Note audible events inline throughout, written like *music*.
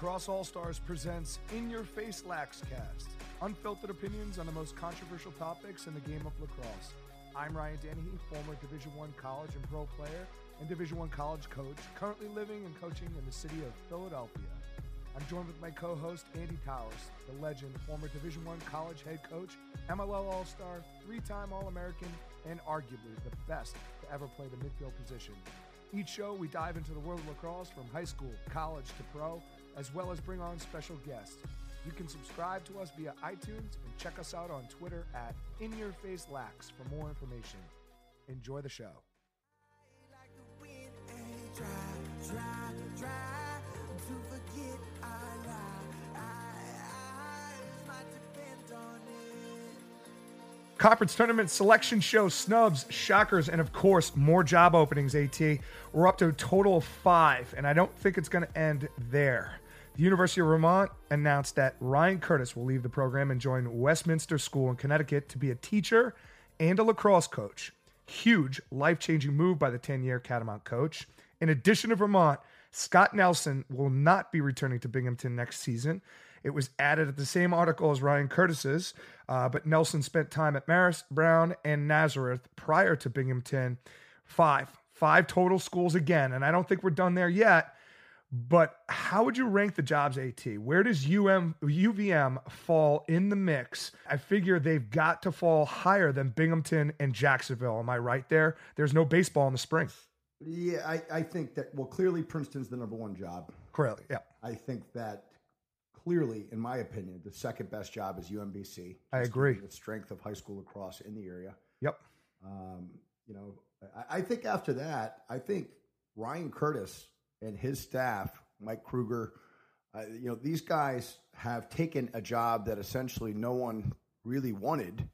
Lacrosse All Stars presents In Your Face Lax Cast, unfiltered opinions on the most controversial topics in the game of lacrosse. I'm Ryan Dennehy, former Division One college and pro player and Division One college coach, currently living and coaching in the city of Philadelphia. I'm joined with my co-host Andy Towers, the legend, former Division One college head coach, MLL All-Star, three-time All-American, and arguably the best to ever play the midfield position. Each show, we dive into the world of lacrosse from high school, college to pro, as well as bring on special guests. You can subscribe to us via iTunes and check us out on Twitter at In Your Face Lax for more information. Enjoy the show. Try, try, try to forget. Conference tournament selection show, snubs, shockers, and of course, more job openings, AT. We're up to a total of five, and I don't think it's going to end there. The University of Vermont announced that Ryan Curtis will leave the program and join Westminster School in Connecticut to be a teacher and a lacrosse coach. Huge, life changing move by the 10 year Catamount coach. In addition to Vermont, Scott Nelson will not be returning to Binghamton next season. It was added at the same article as Ryan Curtis's, uh, but Nelson spent time at Marist, Brown, and Nazareth prior to Binghamton. Five, five total schools again, and I don't think we're done there yet. But how would you rank the jobs, AT? Where does UM UVM fall in the mix? I figure they've got to fall higher than Binghamton and Jacksonville. Am I right there? There's no baseball in the spring. Yeah, I, I think that, well, clearly Princeton's the number one job. Clearly, yeah. I think that clearly, in my opinion, the second best job is UMBC. I agree. The strength of high school lacrosse in the area. Yep. Um, you know, I, I think after that, I think Ryan Curtis and his staff, Mike Kruger, uh, you know, these guys have taken a job that essentially no one really wanted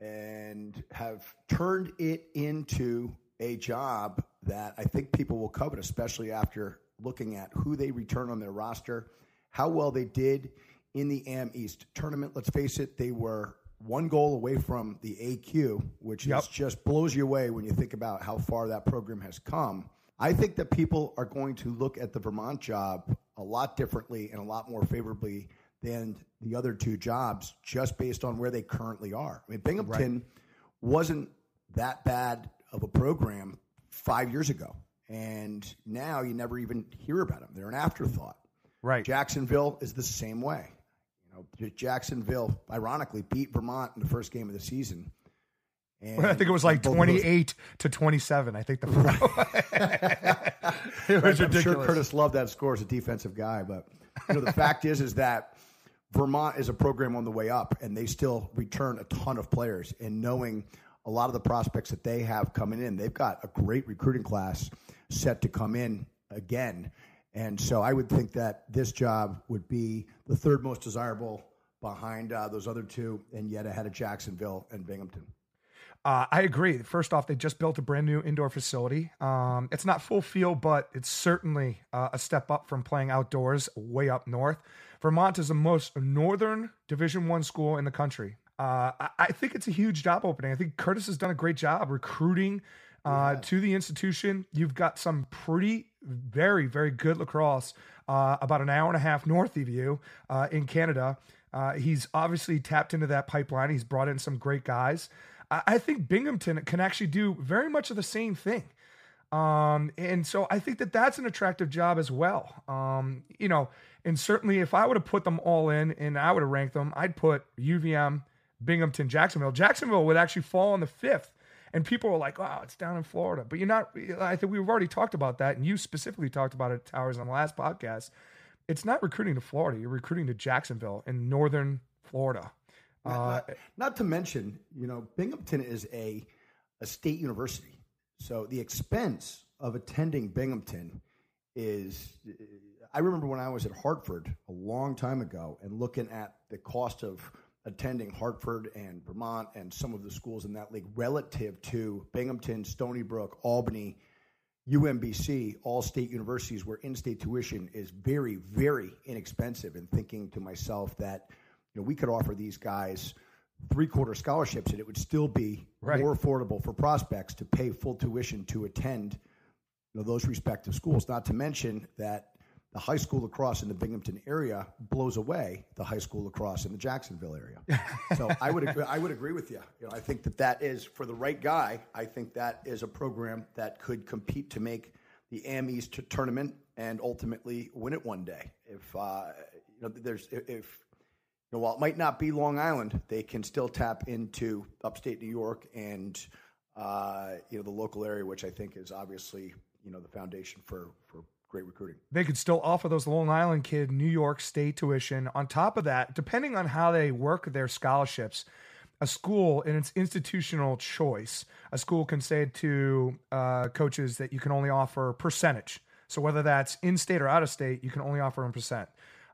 and have turned it into a job that I think people will covet, especially after looking at who they return on their roster, how well they did in the AM East tournament. Let's face it, they were one goal away from the AQ, which Yep. is just blows you away when you think about how far that program has come. I think that people are going to look at the Vermont job a lot differently and a lot more favorably than the other two jobs just based on where they currently are. I mean, Binghamton wasn't that bad of a program five years ago. And now you never even hear about them. They're an afterthought. Right. Jacksonville is the same way. You know, Jacksonville, ironically, beat Vermont in the first game of the season. And I think it was like both of those- 28 to 27. I think the *laughs* it was I'm ridiculous. sure Curtis loved that score as a defensive guy, but you know the fact is is that Vermont is a program on the way up, and they still return a ton of players. And knowing a lot of the prospects that they have coming in, they've got a great recruiting class set to come in again. And so I would think that this job would be the third most desirable behind uh, those other two, and yet ahead of Jacksonville and Binghamton. Uh, I agree. First off, they just built a brand new indoor facility. Um, it's not full field, but it's certainly uh, a step up from playing outdoors way up north. Vermont is the most northern Division One school in the country. Uh, I, I think it's a huge job opening. I think Curtis has done a great job recruiting uh, to the institution. You've got some pretty, very, very good lacrosse uh, about an hour and a half north of you uh, in Canada. Uh, he's obviously tapped into that pipeline. He's brought in some great guys. I, think Binghamton can actually do very much of the same thing. Um, and so I think that that's an attractive job as well. Um, you know, and certainly if I would have put them all in and I would have ranked them, I'd put UVM, Binghamton, Jacksonville. Jacksonville would actually fall on the fifth. And people are like, "Wow, it's down in Florida," but you're not. I think we've already talked about that, and you specifically talked about it, Towers, on the last podcast. It's not recruiting to Florida; you're recruiting to Jacksonville in northern Florida. Uh, not, not to mention, you know, Binghamton is a a state university, so the expense of attending Binghamton is. I remember when I was at Hartford a long time ago and looking at the cost of attending Hartford and Vermont and some of the schools in that league relative to Binghamton, Stony Brook, Albany, UMBC, all state universities where in-state tuition is very, very inexpensive. And thinking to myself that know we could offer these guys three-quarter scholarships and it would still be Right. more affordable for prospects to pay full tuition to attend you know those respective schools. Not to mention that the high school lacrosse in the Binghamton area blows away the high school lacrosse in the Jacksonville area. *laughs* so I would agree, I would agree with you. You know, I think that that is for the right guy. I think that is a program that could compete to make the Am East tournament and ultimately win it one day. If uh, you know, there's if know, while it might not be Long Island, they can still tap into upstate New York and uh, you know the local area, which I think is obviously you know the foundation for for great recruiting. they could still offer those Long Island kid New York State tuition. On top of that, depending on how they work their scholarships, a school in its institutional choice, a school can say to uh, coaches that you can only offer percentage. So whether that's in state or out of state, you can only offer in percent.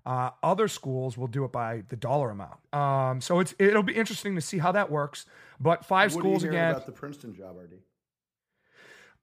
Uh, other schools will do it by the dollar amount. Um, so it's it'll be interesting to see how that works. But five What schools are you hearing again. about the Princeton job, RD?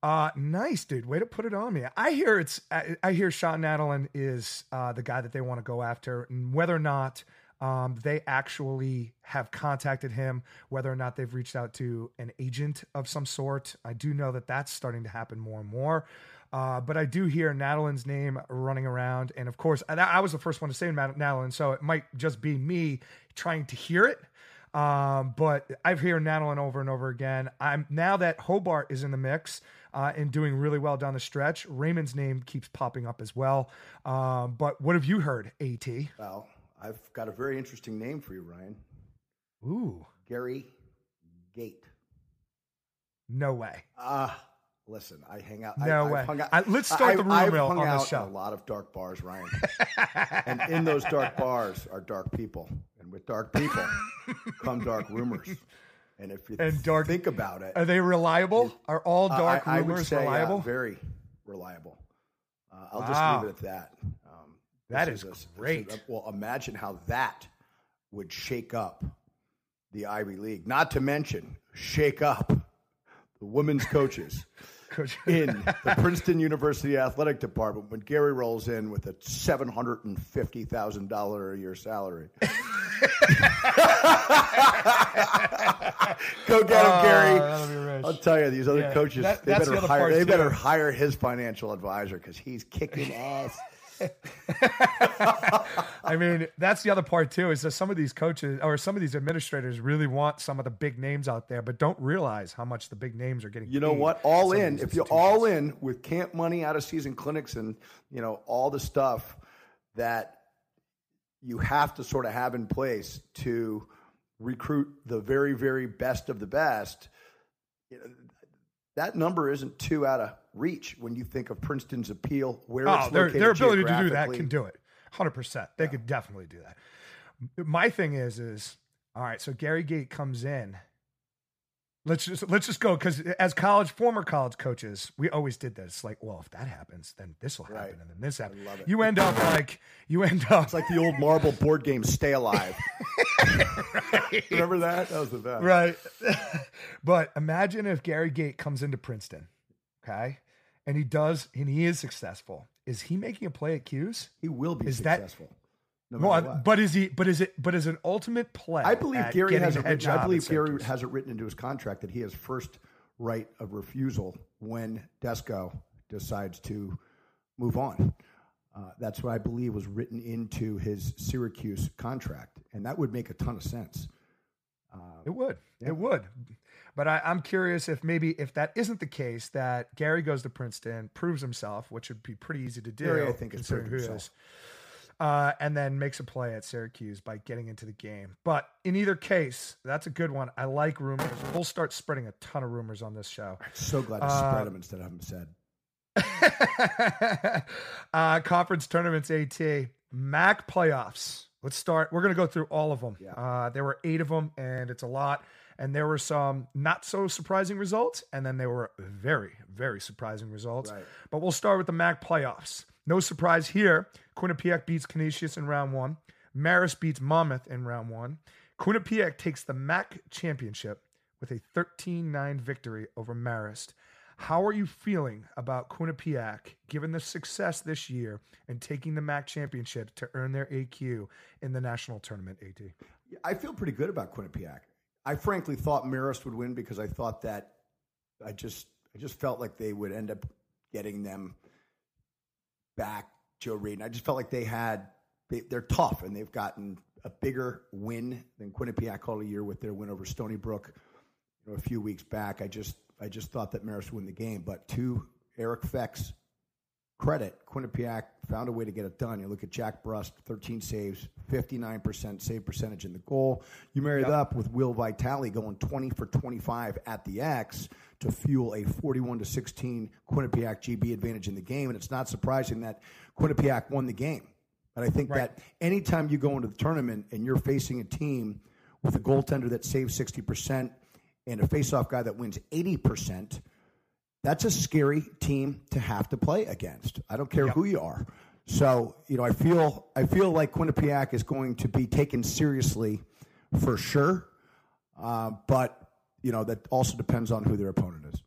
Uh, nice, dude. Way to put it on me. I hear it's. I, I hear Shawn Nadelen is uh, the guy that they want to go after, and whether or not um, they actually have contacted him, whether or not they've reached out to an agent of some sort, I do know that that's starting to happen more and more. Uh, but I do hear Nadelen's name running around, and of course, I, I was the first one to say Nat- Nadelen, so it might just be me trying to hear it. Um, but I've heard Nadelen over and over again. I'm now that Hobart is in the mix uh, and doing really well down the stretch. Raymond's name keeps popping up as well. Um, but what have you heard, At? Well, I've got a very interesting name for you, Ryan. Ooh, Gary Gait. no way. Ah, listen, I hang out. No I, way. Out, I- let's start I- the rumor I've mill hung on out show. a lot of dark bars, Ryan. *laughs* and in those dark bars are dark people, and with dark people *laughs* come dark rumors. And if you And dark- think about it, Are they reliable? Are all dark I, I would rumors say, uh, reliable? very reliable. Uh, I'll Wow. just leave it at that. Um, That this is a- great. a- well, imagine how that would shake up the Ivy League. Not to mention shake up the women's coaches Coach- *laughs* *laughs* in *laughs* the Princeton University athletic department when Gary rolls in with a seven hundred and fifty thousand dollar a year salary. *laughs* Go get him, oh, Gary. Be rich. I'll tell you, these other Yeah, coaches, that- they that's the hire. They too. better hire his financial advisor because he's kicking ass. *laughs* I mean, that's the other part too. Is that some of these coaches or some of these administrators really want some of the big names out there, but don't realize how much the big names are getting. You know what? All in. If you're all in with camp money, out of season clinics, and you know all the stuff that you have to sort of have in place to recruit the very, very best of the best. You know, that number isn't too out of reach when you think of Princeton's appeal, where Oh, it's their, located their ability to do that can do it. 100%. They could definitely do that. My thing is is all right, so Gary Gait comes in. Let's just let's just go cuz as college former college coaches, we always did this like, well, if that happens, then this will happen Right. and then this happens. love it. You end up like you end up It's like the old marble board game, Stay Alive. *laughs* *laughs* Remember that? That was the best. right. *laughs* but imagine if Gary Gait comes into Princeton, okay? And he does and he is successful. Is he making a play at Q's? He will be Is that- successful. No Well, what. but is he? But is it? But is an ultimate play? I believe Gary has it written, I believe Gary has it written into his contract that he has first right of refusal when Desko decides to move on. Uh, that's what I believe was written into his Syracuse contract, and that would make a ton of sense. It would. It would. But I, I'm curious if maybe if that isn't the case, that Gary goes to Princeton, proves himself, which would be pretty easy to do. Gary, I think, considering proved himself. is. Uh, and then makes a play at Syracuse by getting into the game. But in either case, that's a good one. I like rumors. We'll start spreading a ton of rumors on this show. So glad to Uh, spread them instead of them said. *laughs* uh, conference tournaments, AT, MAC playoffs. Let's start. We're going to go through all of them. Yeah. Uh, there were eight of them, and it's a lot. And there were some not so surprising results, and then there were very, very surprising results. Right. But we'll start with the MAC playoffs. No surprise here. Quinnipiac beats Canisius in round one. Marist beats Monmouth in round one. Quinnipiac takes the MAC championship with a 13 9 victory over Marist. How are you feeling about Quinnipiac given the success this year and taking the MAC championship to earn their AQ in the national tournament, AT? I feel pretty good about Quinnipiac. I frankly thought Marist would win because I thought that I just I just felt like they would end up getting them back Joe Reed. And I just felt like they had they, they're tough and they've gotten a bigger win than Quinnipiac all year with their win over Stony Brook you know, a few weeks back. I just I just thought that Marist win the game, but two Eric Feck's credit, Quinnipiac found a way to get it done. You look at Jack Brust, 13 saves, 59% save percentage in the goal. You marry that up with Will Vitale going 20 for 25 at the X to fuel a 41 to 16 Quinnipiac GB advantage in the game. And it's not surprising that Quinnipiac won the game. But I think that anytime you go into the tournament and you're facing a team with a goaltender that saves 60% and a faceoff guy that wins 80%, that's a scary team to have to play against. I don't care who you are. So, you know, I feel I feel like Quinnipiac is going to be taken seriously for sure. Uh, but, you know, that also depends on who their opponent is.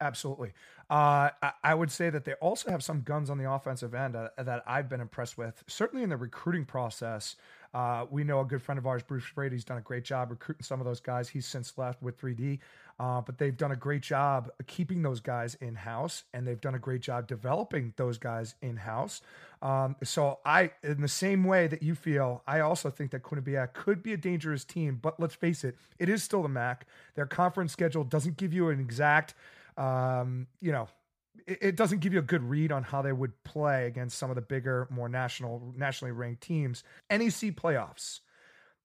Absolutely. Uh, I, I would say that they also have some guns on the offensive end uh, that I've been impressed with. Certainly in the recruiting process, uh, we know a good friend of ours, Bruce Brady, Brady's done a great job recruiting some of those guys. He's since left with 3D, uh, but they've done a great job keeping those guys in house, and they've done a great job developing those guys in house. Um, so I, in the same way that you feel, I also think that Quinnipiac could be a dangerous team. But let's face it, it is still the MAC. Their conference schedule doesn't give you an exact um, you know, it, it doesn't give you a good read on how they would play against some of the bigger, more national, nationally ranked teams. NEC playoffs.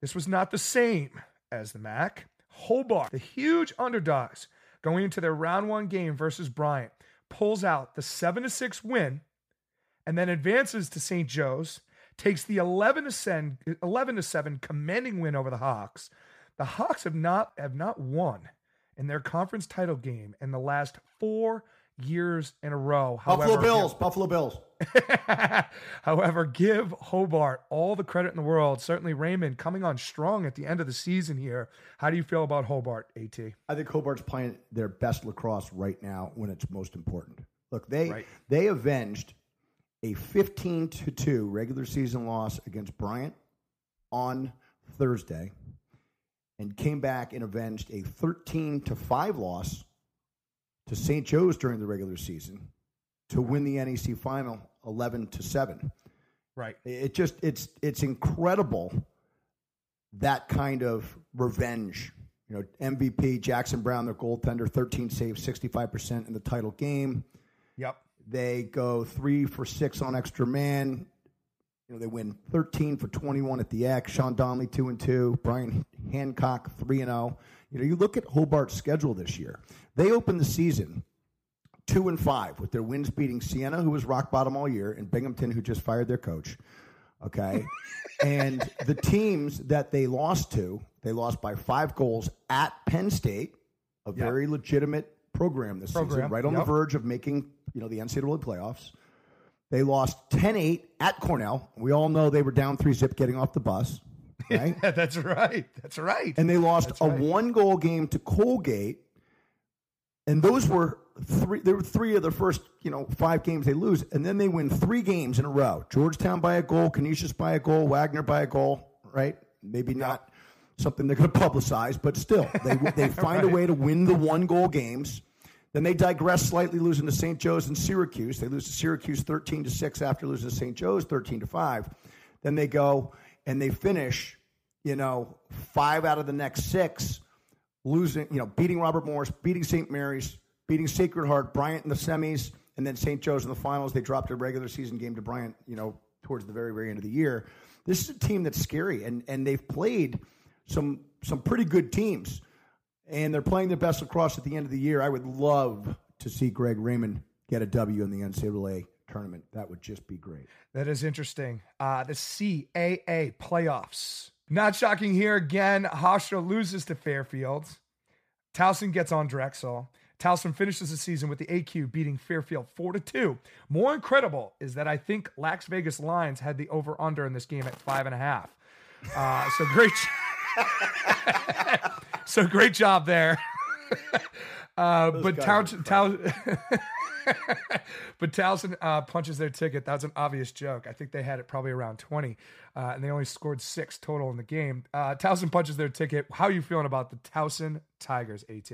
This was not the same as the MAC. Hobart, the huge underdogs, going into their round one game versus Bryant, pulls out the seven to six win, and then advances to St. Joe's, takes the 11 to 7, 11 to 7 commanding win over the Hawks. The Hawks have not have not won in their conference title game in the last four years in a row. Buffalo However, Bills, Buffalo Bills. *laughs* However, give Hobart all the credit in the world. Certainly, Raymond coming on strong at the end of the season here. How do you feel about Hobart, AT? I think Hobart's playing their best lacrosse right now when it's most important. Look, they Right. they avenged a 15 to 2 regular season loss against Bryant on Thursday and came back and avenged a 13 to 5 loss to St. Joe's during the regular season to win the NEC final 11 to 7. Right. It just it's it's incredible that kind of revenge. You know, MVP Jackson Brown, their goaltender, 13 saves, 65% in the title game. Yep. They go three for six on extra man. You know, they win 13 for 21 at the X. Sean Donnelly, two and two. Brian Hancock, three and zero. You know, you look at Hobart's schedule this year. They opened the season two and five with their wins beating Siena, who was rock bottom all year, and Binghamton, who just fired their coach. Okay. *laughs* and the teams that they lost to, they lost by five goals at Penn State, a very legitimate program this season, right on yep. the verge of making, you know, the NCAA playoffs. They lost 10-8 at Cornell. We all know they were down three zip getting off the bus. *laughs* Right? That's right. That's right. and they lost a right. one goal game to Colgate. And those were three. There were three of the first, you know, five games they lose, and then they win three games in a row. Georgetown by a goal, Canisius by a goal, Wagner by a goal. Right? Maybe not something they're going *laughs* to publicize, but still, they *laughs* they find a way to win the one goal games. Then they digress slightly, losing to St. Joe's and Syracuse. They lose to Syracuse thirteen to six after losing to St. Joe's thirteen to five. Then they go and they finish, you know, five out of the next six losing, you know, beating Robert Morris, beating St. Mary's, beating Sacred Heart, Bryant in the semis, and then St. Joe's in the finals. They dropped a regular season game to Bryant, you know, towards the very, very end of the year. This is a team that's scary, and and they've played some some pretty good teams, and they're playing their best lacrosse at the end of the year. I would love to see Greg Raymond get a W in the NCAA tournament. That would just be great. That is interesting. Uh, the CAA playoffs. Not shocking here again. Hofstra loses to Fairfield. Towson gets on Drexel. Towson finishes the season with the AQ beating Fairfield 4 to 2. More incredible is that I think Las Vegas Lions had the over under in this game at five and a half. Uh, so great. *laughs* so great job there. *laughs* Uh, but are Towson, *laughs* but Towson uh, punches their ticket. That's an obvious joke. I think they had it probably around 20, uh, and they only scored six total in the game. Uh, Towson punches their ticket. How are you feeling about the Towson Tigers, AT?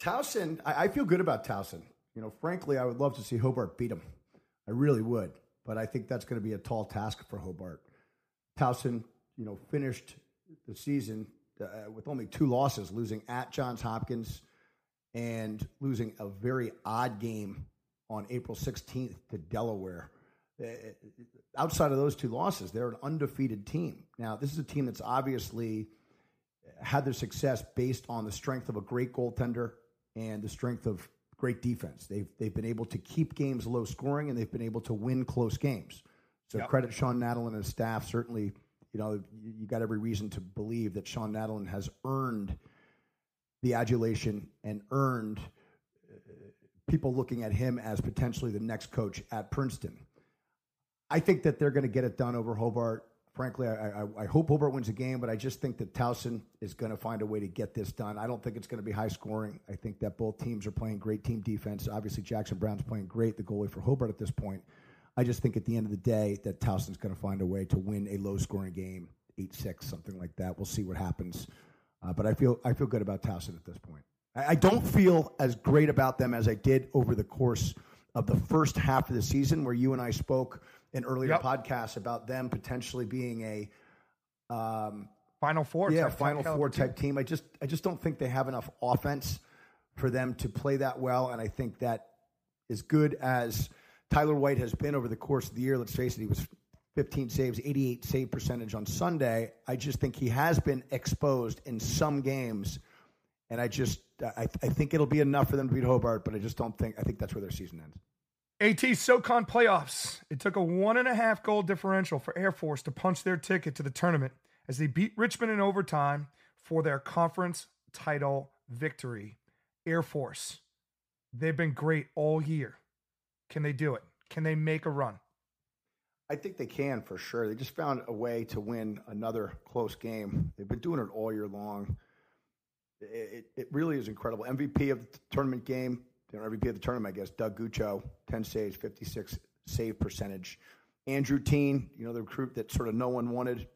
Towson, I, I feel good about Towson. You know, frankly, I would love to see Hobart beat them. I really would. but I think that's going to be a tall task for Hobart. Towson, you know, finished the season uh, with only two losses, losing at Johns Hopkins and losing a very odd game on April 16th to Delaware. Uh, outside of those two losses, they're an undefeated team. Now, this is a team that's obviously had their success based on the strength of a great goaltender and the strength of great defense. They've they've been able to keep games low scoring and they've been able to win close games. So Yep. credit Sean Nadel and his staff. Certainly, you know you, got every reason to believe that Sean Nadel has earned the adulation and earned uh, people looking at him as potentially the next coach at Princeton. I think that they're going to get it done over Hobart. Frankly, I, I, I hope Hobart wins the game, but I just think that Towson is going to find a way to get this done. I don't think it's going to be high scoring. I think that both teams are playing great team defense. Obviously, Jackson Brown's playing great, the goalie for Hobart at this point. I just think at the end of the day that Towson's going to find a way to win a low scoring game, eight six, something like that. We'll see what happens, uh, but I feel I feel good about Towson at this point. I, I don't feel as great about them as I did over the course of the first half of the season, where you and I spoke in earlier Yep. podcasts about them potentially being a um, Final four. yeah, type- Final caliber Four team. type team. I just I just don't think they have enough offense for them to play that well, and I think that as good as Tyler White has been over the course of the year, let's face it, he was 15 saves, 88 save percentage on Sunday. I just think he has been exposed in some games, and I just I, I think it'll be enough for them to beat Hobart, but I just don't think I think that's where their season ends. AT SoCon playoffs. It took a one and a half goal differential for Air Force to punch their ticket to the tournament as they beat Richmond in overtime for their conference title victory. Air Force, they've been great all year. Can they do it? Can they make a run? I think they can for sure. They just found a way to win another close game. They've been doing it all year long. It, it, it really is incredible. MVP of the tournament game, know, MVP of the tournament, I guess, Doug Guccio, 10 saves, 56 save percentage. Andrew Teen, you know, the recruit that sort of no one wanted,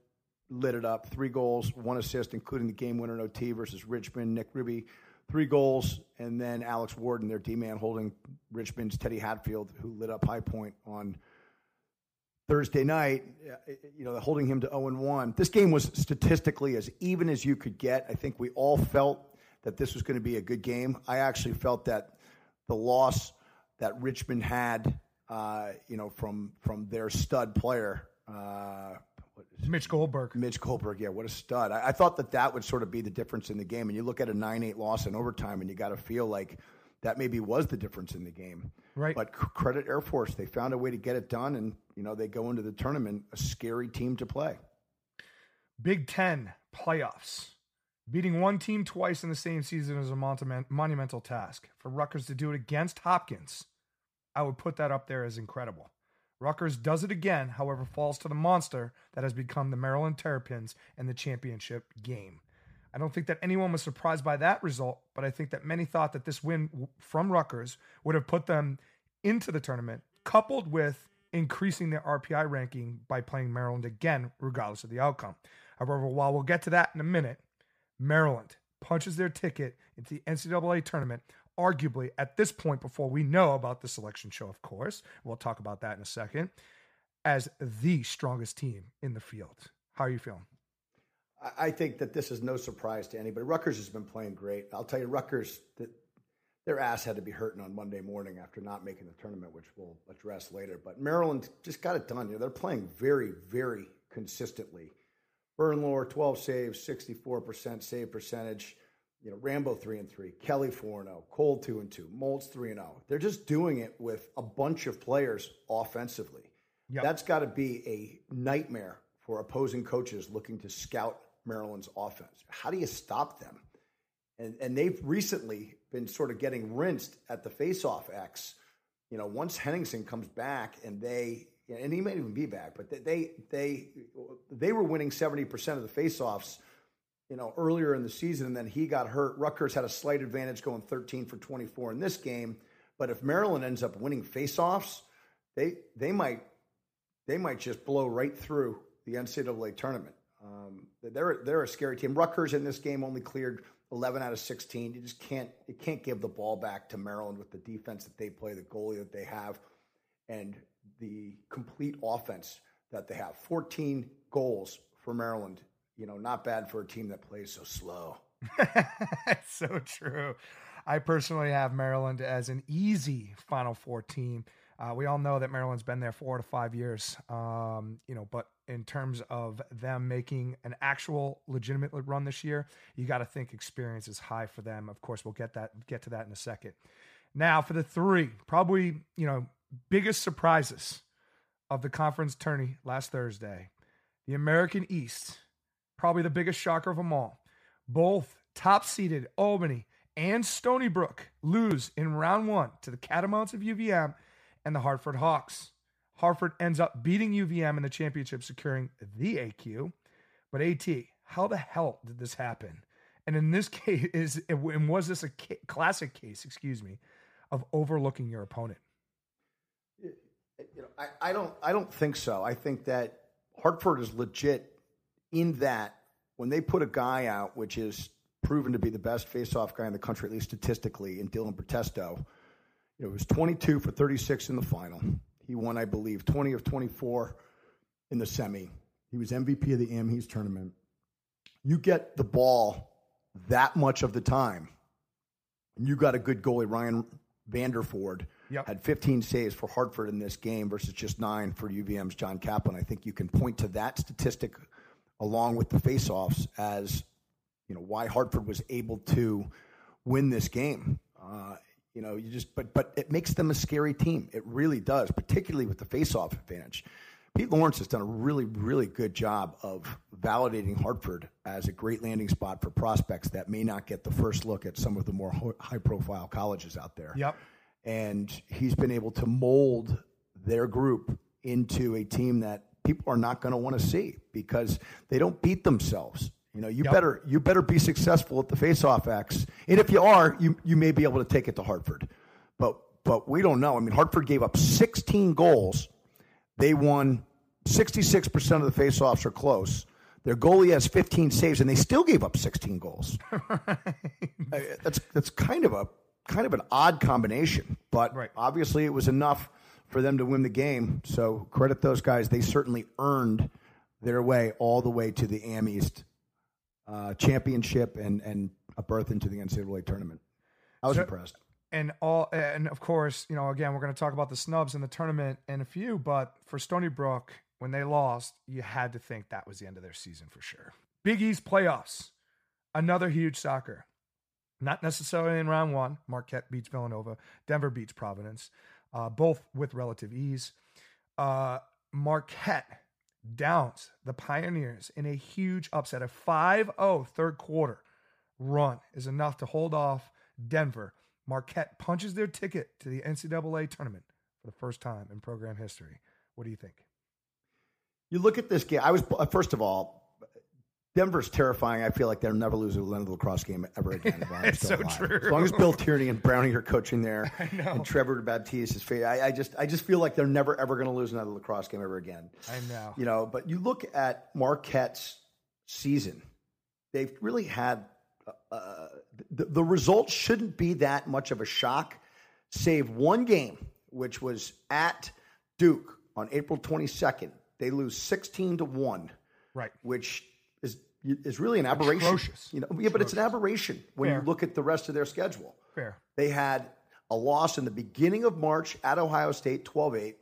lit it up. Three goals, one assist, including the game winner in OT versus Richmond. Nick Ruby, three goals. And then Alex Warden, their D man, holding Richmond's Teddy Hatfield, who lit up High Point on Thursday night, uh, you know, holding him to 0 1. This game was statistically as even as you could get. I think we all felt that this was going to be a good game. I actually felt that the loss that Richmond had, uh, you know, from from their stud player, uh, Mitch Goldberg. Mitch Goldberg, yeah, what a stud. I, I thought that that would sort of be the difference in the game. And you look at a 9 8 loss in overtime, and you got to feel like that maybe was the difference in the game. Right. But credit Air Force. They found a way to get it done, and, you know, they go into the tournament a scary team to play. Big Ten playoffs. Beating one team twice in the same season is a monumental task. For Rutgers to do it against Hopkins, I would put that up there as incredible. Rutgers does it again, however, falls to the monster that has become the Maryland Terrapins in the championship game. I don't think that anyone was surprised by that result, but I think that many thought that this win from Rutgers would have put them into the tournament, coupled with increasing their RPI ranking by playing Maryland again, regardless of the outcome. However, while we'll get to that in a minute, Maryland punches their ticket into the NCAA tournament, arguably at this point, before we know about the selection show, of course. We'll talk about that in a second, as the strongest team in the field. How are you feeling? I- think that this is no surprise to anybody. Rutgers has been playing great. I'll tell you, Rutgers, their ass had to be hurting on Monday morning after not making the tournament, which we'll address later. But Maryland just got it done. You know, they're playing very, very consistently. Bernlohr, 12 saves, 64% save percentage. You know, Rambo 3 and 3, Kelly 4 and 0, Cole 2 and 2, Moltz 3 and 0. They're just doing it with a bunch of players offensively. Yep. That's got to be a nightmare for opposing coaches looking to scout Maryland's offense. How do you stop them? And and they've recently been sort of getting rinsed at the faceoff X. You know, once Henningsen comes back and they and he may even be back, but they they they, were winning seventy percent of the faceoffs. You know, earlier in the season, and then he got hurt. Rutgers had a slight advantage going thirteen for twenty four in this game. But if Maryland ends up winning faceoffs, they they might they might just blow right through the NCAA tournament. Um, they're they're a scary team. Rutgers in this game only cleared 11 out of 16. You just can't you can't give the ball back to Maryland with the defense that they play, the goalie that they have, and the complete offense that they have. 14 goals for Maryland. You know, not bad for a team that plays so slow. *laughs* it's so true. I personally have Maryland as an easy Final Four team. Uh, we all know that Maryland's been there four to five years, um, you know. But in terms of them making an actual legitimate run this year, you got to think experience is high for them. Of course, we'll get that get to that in a second. Now, for the three, probably you know biggest surprises of the conference tourney last Thursday, the American East, probably the biggest shocker of them all. Both top seeded Albany and Stony Brook lose in round one to the Catamounts of UVM and the Hartford Hawks. Hartford ends up beating UVM in the championship, securing the AQ. But AT, how the hell did this happen? And in this *laughs* case, is and was this a classic case? Excuse me, of overlooking your opponent? I, I don't I don't think so. I think that Hartford is legit in that when they put a guy out, which is proven to be the best face-off guy in the country, at least statistically, in Dylan Protesto, you know, it was 22 for 36 in the final. He won, I believe, 20 of 24 in the semi. He was MVP of the Am East tournament. You get the ball that much of the time, and you got a good goalie, Ryan Vanderford, Yep. had 15 saves for Hartford in this game versus just nine for UVM's John Kaplan. I think you can point to that statistic along with the faceoffs as you know why Hartford was able to win this game. Uh, you know, you just but but it makes them a scary team. It really does, particularly with the faceoff advantage. Pete Lawrence has done a really, really good job of validating Hartford as a great landing spot for prospects that may not get the first look at some of the more high profile colleges out there Yep. And he's been able to mold their group into a team that people are not going to want to see because they don't beat themselves. You know, you Yep. better you better be successful at the face-off X, and if you are, you you may be able to take it to Hartford, but but we don't know. I mean, Hartford gave up 16 goals. They won 66 percent of the face-offs are close. Their goalie has 15 saves, and they still gave up 16 goals. *laughs* Uh, that's that's kind of a kind of an odd combination, but Right. obviously it was enough for them to win the game. So credit those guys; they certainly earned their way all the way to the Am East uh, championship and and a berth into the NCAA tournament. I was So- impressed. and all and of course you know again we're going to talk about the snubs in the tournament in a few but for stony brook when they lost you had to think that was the end of their season for sure big east playoffs another huge soccer not necessarily in round one marquette beats villanova denver beats providence uh, both with relative ease uh, marquette downs the pioneers in a huge upset a 5-0 third quarter run is enough to hold off Denver. Marquette punches their ticket to the NCAA tournament for the first time in program history. What do you think? You look at this game. I was uh, first of all, Denver's terrifying. I feel like they'll never lose a Leonard lacrosse game ever again. as long as It's so alive. true. As long as Bill Tierney and Brownie are coaching there, *laughs* and Trevor Baptiste is fate. I, I just, I just feel like they're never ever going to lose another lacrosse game ever again. I know. You know, but you look at Marquette's season; they've really had uh, the, the results shouldn't be that much of a shock, save one game, which was at Duke on April 22nd. They lose 16 to one Right. which is is really an aberration. Atrocious. You know, yeah, but it's an aberration when Fair. you look at the rest of their schedule. Fair. They had a loss in the beginning of March at Ohio State, 12-8,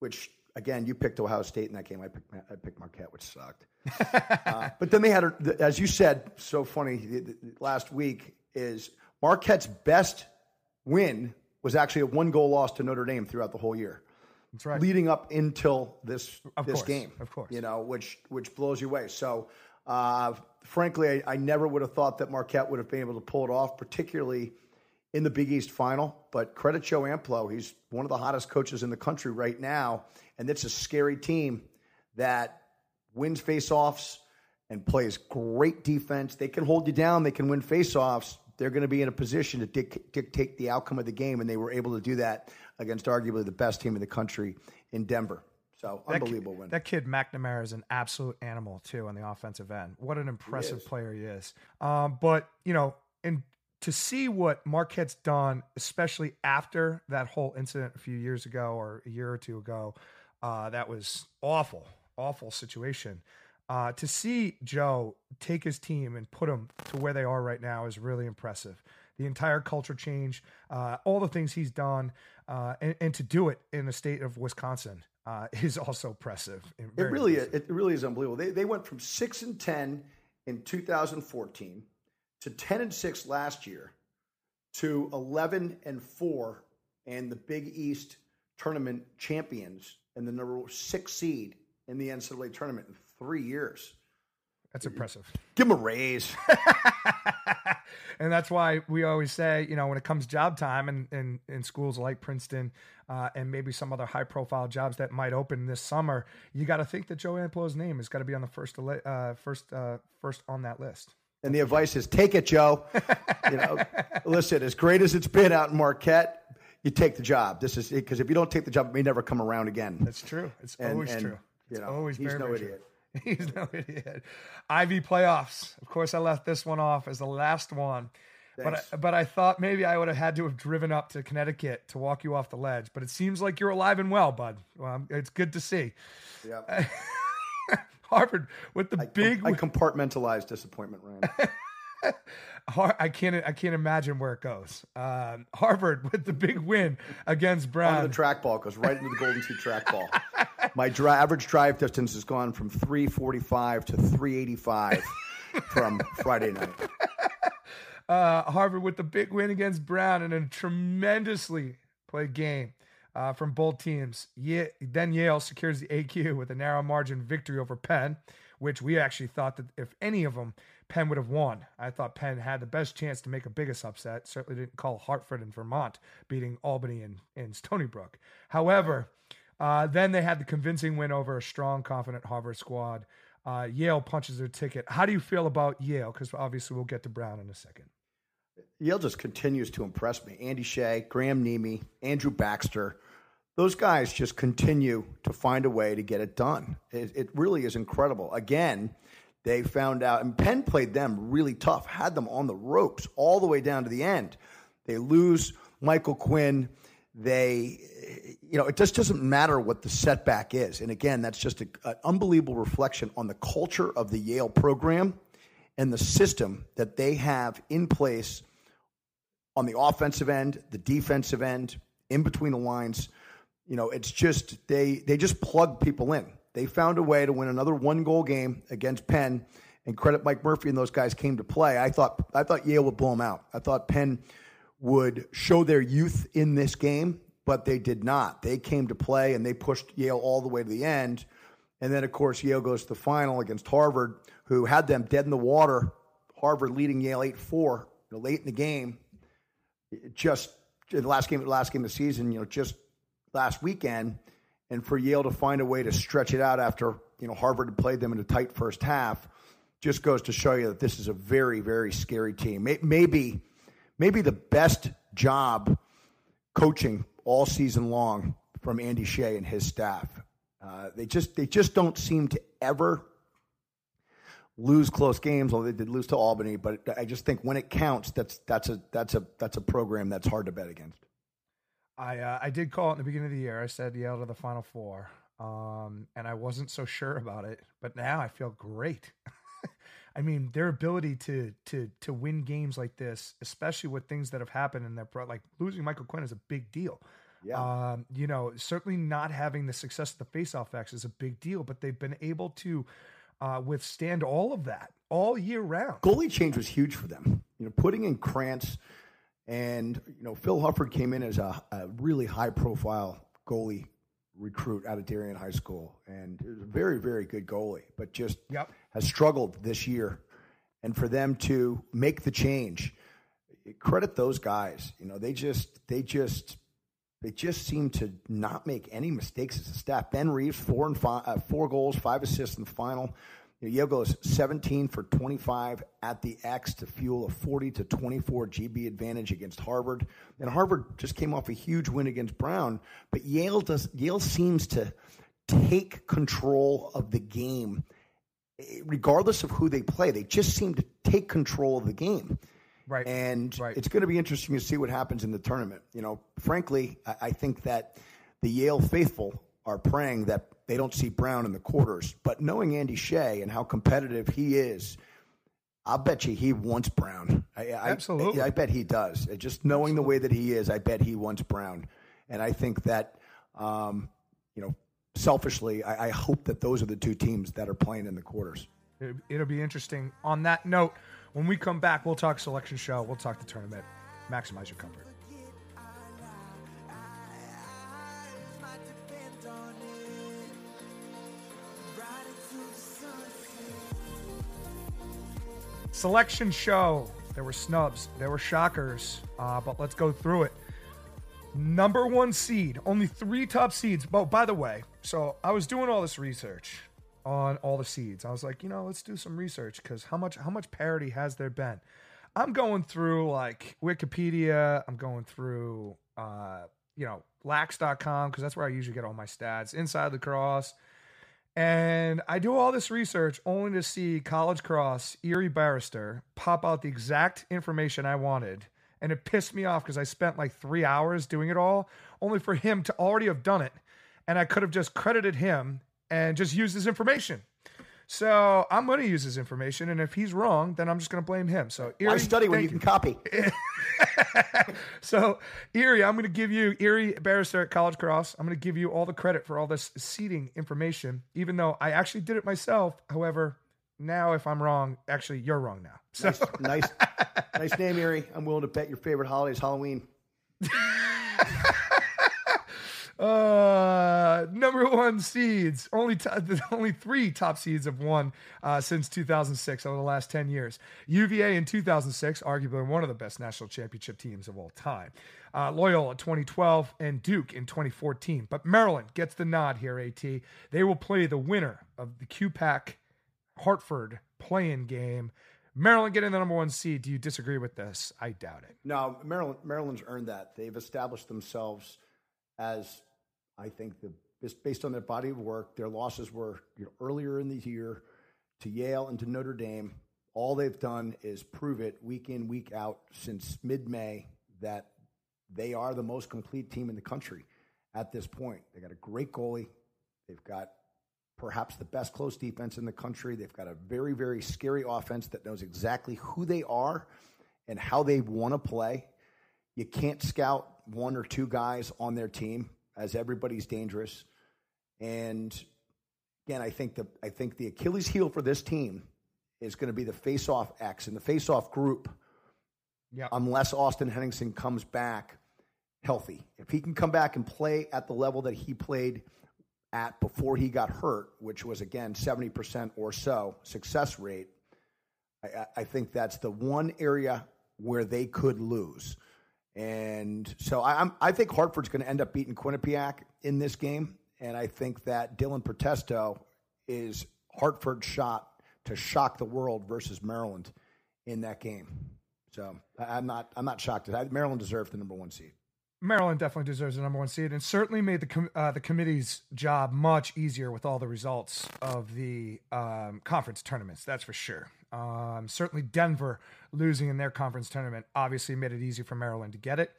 which again, you picked Ohio State in that game. I picked I picked Marquette, which sucked. *laughs* uh, but then they had, a, as you said, so funny last week is Marquette's best win was actually a one goal loss to Notre Dame throughout the whole year That's right. leading up until this Of this course, game. of course. you know, which which blows you away. So, uh, frankly, I, I never would have thought that Marquette would have been able to pull it off, particularly in the Big East final. But credit Joe Amplo; he's one of the hottest coaches in the country right now, and it's a scary team that wins face-offs and plays great defense. They can hold you down. They can win face-offs. They're going to be in a position to dic- dictate the outcome of the game, and they were able to do that against arguably the best team in the country in Denver. So That unbelievable win. That kid McNamara is an absolute animal too on the offensive end. What an impressive is. player he is. Um, but you know, and to see what Marquette's done, especially after that whole incident a few years ago or a year or two ago, uh, that was awful, awful situation. Uh, to see Joe take his team and put them to where they are right now is really impressive. The entire culture change, uh, all the things he's done, uh, and, and to do it in the state of Wisconsin uh, *laughs* is also impressive. It really, impressive. it really is unbelievable. They, they went from six and ten in 2014 to 10 and six last year to 11 and four and the Big East tournament champions and the number six seed in the NCAA tournament in three years. That's impressive. Give him a raise. *laughs* and that's why we always say, you know, when it comes job time and in, in, schools like Princeton uh, and maybe some other high profile jobs that might open this summer, you got to think that Joe Amplo's name has got to be on the first, uh, first, uh, first on that list. And the advice is take it, Joe. you know, *laughs* listen, as great as it's been out in Marquette, you take the job. This is because if you don't take the job, it may never come around again. That's true. It's And- always and, true. you It's know, always he's very, no very true. *laughs* He's no idiot. Ivy playoffs. Of course, I left this one off as the last one. But I, but I thought maybe I would have had to have driven up to Connecticut to walk you off the ledge. But it seems like you're alive and well, bud. Well, it's good to see. Yeah. *laughs* Harvard with the big. I compartmentalize disappointment, Ryan. *laughs* I can't. I can't imagine where it goes. Um, Harvard with the big win against Onto Brown. the trackball goes right into the Golden Tee trackball. *laughs* My dri- average drive distance has gone from 345 to 385 *laughs* from Friday night. *laughs* uh, Harvard with the big win against Brown and a tremendously played game uh, from both teams. Ye- then Yale secures the AQ with a narrow margin victory over Penn, which we actually thought that if any of them, Penn would have won. I thought Penn had the best chance to make a biggest upset. Certainly didn't call Hartford and Vermont beating Albany and, and Stony Brook. However, uh, then they had the convincing win over a strong, confident Harvard squad. Uh, Yale punches their ticket. How do you feel about Yale? Because obviously we'll get to Brown in a second. Yale just continues to impress me. Andy Shay, Graham Nemi, Andrew Baxter, those guys just continue to find a way to get it done. It, it really is incredible. Again, they found out, and Penn played them really tough, had them on the ropes all the way down to the end. They lose Michael Quinn. They, you know, it just doesn't matter what the setback is. And again, that's just an unbelievable reflection on the culture of the Yale program and the system that they have in place on the offensive end, the defensive end, in between the lines. You know, it's just they they just plug people in. They found a way to win another one goal game against Penn, and credit Mike Murphy and those guys came to play. I thought I thought Yale would blow them out. I thought Penn would show their youth in this game, but they did not. They came to play and they pushed Yale all the way to the end. And then, of course, Yale goes to the final against Harvard, who had them dead in the water. Harvard leading Yale 8 4 you know, late in the game. Just the last game, the last game of the season, you know, just last weekend. And for Yale to find a way to stretch it out after, you know, Harvard had played them in a tight first half just goes to show you that this is a very, very scary team. May- Maybe, maybe the best job coaching all season long from Andy Shay and his staff. Uh, they just they just don't seem to ever lose close games. Although they did lose to Albany, but I just think when it counts, that's that's a that's a that's a program that's hard to bet against. I uh, I did call it in the beginning of the year. I said Yale to the Final Four, um, and I wasn't so sure about it, but now I feel great. *laughs* I mean, their ability to to to win games like this, especially with things that have happened in their pro, like losing Michael Quinn is a big deal. Yeah. Um, you know, certainly not having the success of the faceoff X is a big deal, but they've been able to uh, withstand all of that all year round. goalie change was huge for them. You know, putting in Krantz and you know Phil Hufford came in as a, a really high profile goalie recruit out of Darien High School, and was a very very good goalie, but just Yep. Has struggled this year. And for them to make the change, credit those guys. You know, they just they just they just seem to not make any mistakes as a staff. Ben Reeves, four and five, uh, four goals, five assists in the final. Yale goes 17 for 25 at the X to fuel a 40 to 24 GB advantage against Harvard. And Harvard just came off a huge win against Brown, but Yale does Yale seems to take control of the game regardless of who they play. They just seem to take control of the game. Right. And Right. it's going to be interesting to see what happens in the tournament. You know, frankly, I, I think that the Yale faithful are praying that they don't see Brown in the quarters. But knowing Andy Shay and how competitive he is, I'll bet you he wants Brown. I, Absolutely. I, I bet he does. Just knowing the way that he is, I bet he wants Brown. And I think that, um, you know, selfishly, I, I hope that those are the two teams that are playing in the quarters. It- It'll be interesting. On that note, when we come back, we'll talk selection show. We'll talk the tournament. Maximize your comfort. Selection show. There were snubs. There were shockers. Uh, but let's go through it. Number one seed. Only three top seeds. But by the way, so I was doing all this research on all the seeds. I was like, you know, let's do some research because how much how much parity has there been? I'm going through like Wikipedia. I'm going through uh, you know, lax.com because that's where I usually get all my stats. Inside the cross. And I do all this research only to see College Cross, Erie Barrister pop out the exact information I wanted. And it pissed me off because I spent like three hours doing it all, only for him to already have done it. And I could have just credited him and just used his information. So I'm going to use his information. And if he's wrong, then I'm just going to blame him. So Why study when thank you can copy? *laughs* so Erie, I'm going to give you Erie Barrister at College Cross. I'm going to give you all the credit for all this seating information, even though I actually did it myself. However, now if I'm wrong, actually you're wrong now. So nice, nice, nice name, Erie. I'm willing to bet your favorite holiday is Halloween. *laughs* uh, number one seeds, only to, *laughs* only three top seeds have won uh, since 2006 over the last 10 years. UVA in 2006, arguably one of the best national championship teams of all time. Uh, Loyola 2012 and Duke in 2014. But Maryland gets the nod here. At they will play the winner of the QPAC Hartford play-in game. Maryland getting the number one seed. Do you disagree with this? I doubt it. No, Maryland, Maryland's earned that. They've established themselves as, I think, the based on their body of work. Their losses were you know, earlier in the year to Yale and to Notre Dame. All they've done is prove it week in, week out since mid-May that they are the most complete team in the country at this point. They got a great goalie. They've got perhaps the best close defense in the country. They've got a very, very scary offense that knows exactly who they are and how they want to play. You can't scout one or two guys on their team as everybody's dangerous. And again, I think the I think the Achilles heel for this team is going to be the face-off X and the face-off group Yeah. unless Austin Henningsen comes back healthy. If he can come back and play at the level that he played at before he got hurt, which was again 70% or so success rate, I- I think that's the one area where they could lose. And so I, I'm, I think Hartford's going to end up beating Quinnipiac in this game. And I think that Dylan Protesto is Hartford's shot to shock the world versus Maryland in that game. So I'm not I'm not shocked. Maryland deserved the number one seed. Maryland definitely deserves the number one seed, and certainly made the com- uh, the committee's job much easier with all the results of the um, conference tournaments. That's for sure. Um, certainly, Denver losing in their conference tournament obviously made it easy for Maryland to get it.